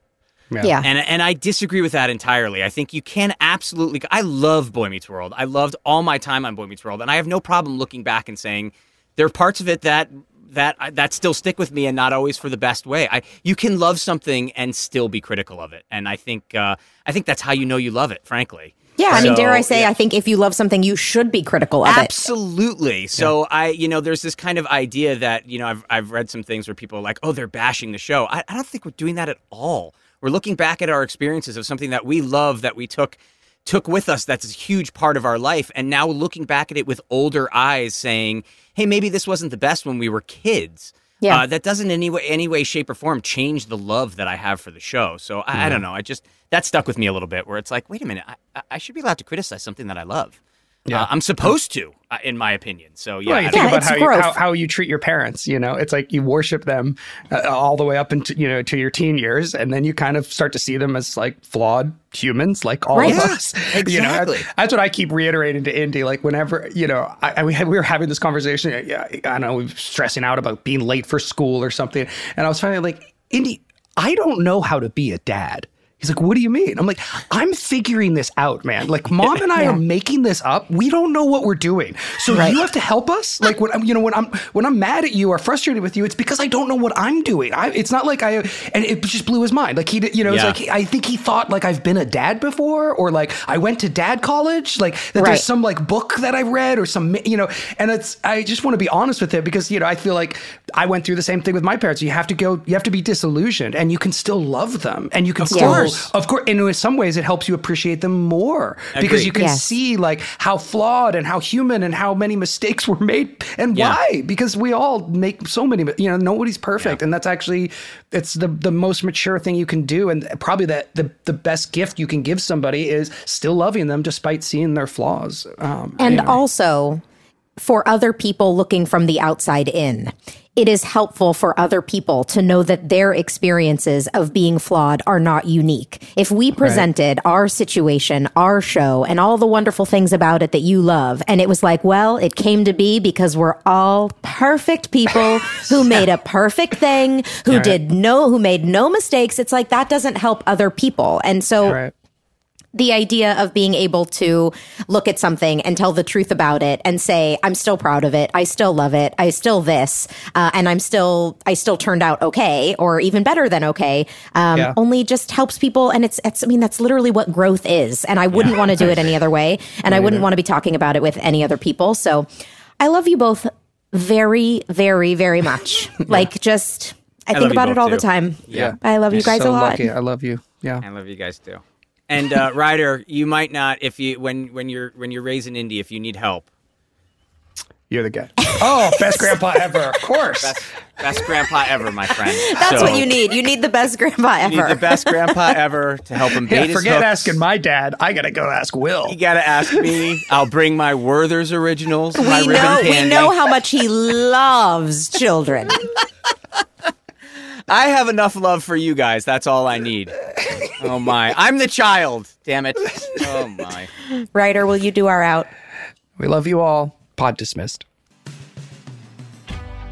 Yeah. And and I disagree with that entirely. I think you can absolutely. I love Boy Meets World. I loved all my time on Boy Meets World, and I have no problem looking back and saying there are parts of it that that that still stick with me, and not always for the best way. I you can love something and still be critical of it, and I think uh, I think that's how you know you love it. Frankly. yeah, I mean, So, dare I say, yeah. I think if you love something, you should be critical of it. Absolutely. So I, you know, there's this kind of idea that you know I've I've read some things where people are like, oh, they're bashing the show. I, I don't think we're doing that at all. We're looking back at our experiences of something that we love that we took took with us. That's a huge part of our life, and now looking back at it with older eyes, saying, hey, maybe this wasn't the best when we were kids. Yeah. Uh, that doesn't in any way, any way, shape, or form change the love that I have for the show. So I, I don't know. I just that stuck with me a little bit. Where it's like, wait a minute, I, I should be allowed to criticize something that I love. Yeah, I'm supposed to, uh, in my opinion. So yeah, Well, you I think Yeah, about how you, how, how you treat your parents. You know, it's like you worship them uh, all the way up into you know to your teen years, and then you kind of start to see them as like flawed humans, like all Right. of Yeah, us. You know, exactly. that's, that's what I keep reiterating to Indy. Like whenever you know, I, I, we, had, we were having this conversation. Yeah, I don't know, we were stressing out about being late for school or something, and I was finally like, Indy, I don't know how to be a dad. He's like, what do you mean? I'm like, I'm figuring this out, man. Like, mom and I are making this up. We don't know what we're doing. So you have to help us. Like, when I'm, you know, when I'm when I'm mad at you or frustrated with you, it's because I don't know what I'm doing. I, it's not like I, and it just blew his mind. Like he, you know, Yeah. it's like I think he thought like I've been a dad before, or like I went to dad college. Like that Right. there's some like book that I read or some, you know, and it's. I just want to be honest with it because you know I feel like I went through the same thing with my parents. You have to go. You have to be disillusioned, and you can still love them, and you can still, course. Of course, and in some ways, it helps you appreciate them more because you can Yes. see like how flawed and how human and how many mistakes were made and Yeah. why. Because we all make so many. You know, nobody's perfect, and that's actually it's the the most mature thing you can do, and probably that the the best gift you can give somebody is still loving them despite seeing their flaws. Um, And you know. also, for other people looking from the outside in. It is helpful for other people to know that their experiences of being flawed are not unique. If we presented our situation, our show, and all the wonderful things about it that you love, and it was like, well, it came to be because we're all perfect people who made a perfect thing, who did no, who made no mistakes. It's like that doesn't help other people. And so Right. The idea of being able to look at something and tell the truth about it and say i'm still proud of it i still love it i still this uh, and i'm still i still turned out okay or even better than okay um, Yeah. only just helps people and it's, it's i mean that's literally what growth is and i wouldn't want to do it any other way and i wouldn't want to be talking about it with any other people so i love you both very very very much like just i, love think about it both, all the time Yeah. i love you guys so a lot lucky. I love you. Yeah. I love you guys too. And uh, Ryder, you might not if you when when you're when you're raised in Indy if you need help. You're the guy. Oh, best grandpa ever. Of course. Best, best grandpa ever, my friend. that's So, what you need you need the best grandpa ever You need the best grandpa ever to help him bait Yeah, his forget hooks. asking my dad. I gotta go ask Will. You gotta ask me. I'll bring my Werther's originals, we ribbon know candy. we know how much he loves children. I have enough love for you guys. That's all I need. Oh my! I'm the child. Damn it! Oh my! Ryder, will you do our out? We love you all. Pod dismissed.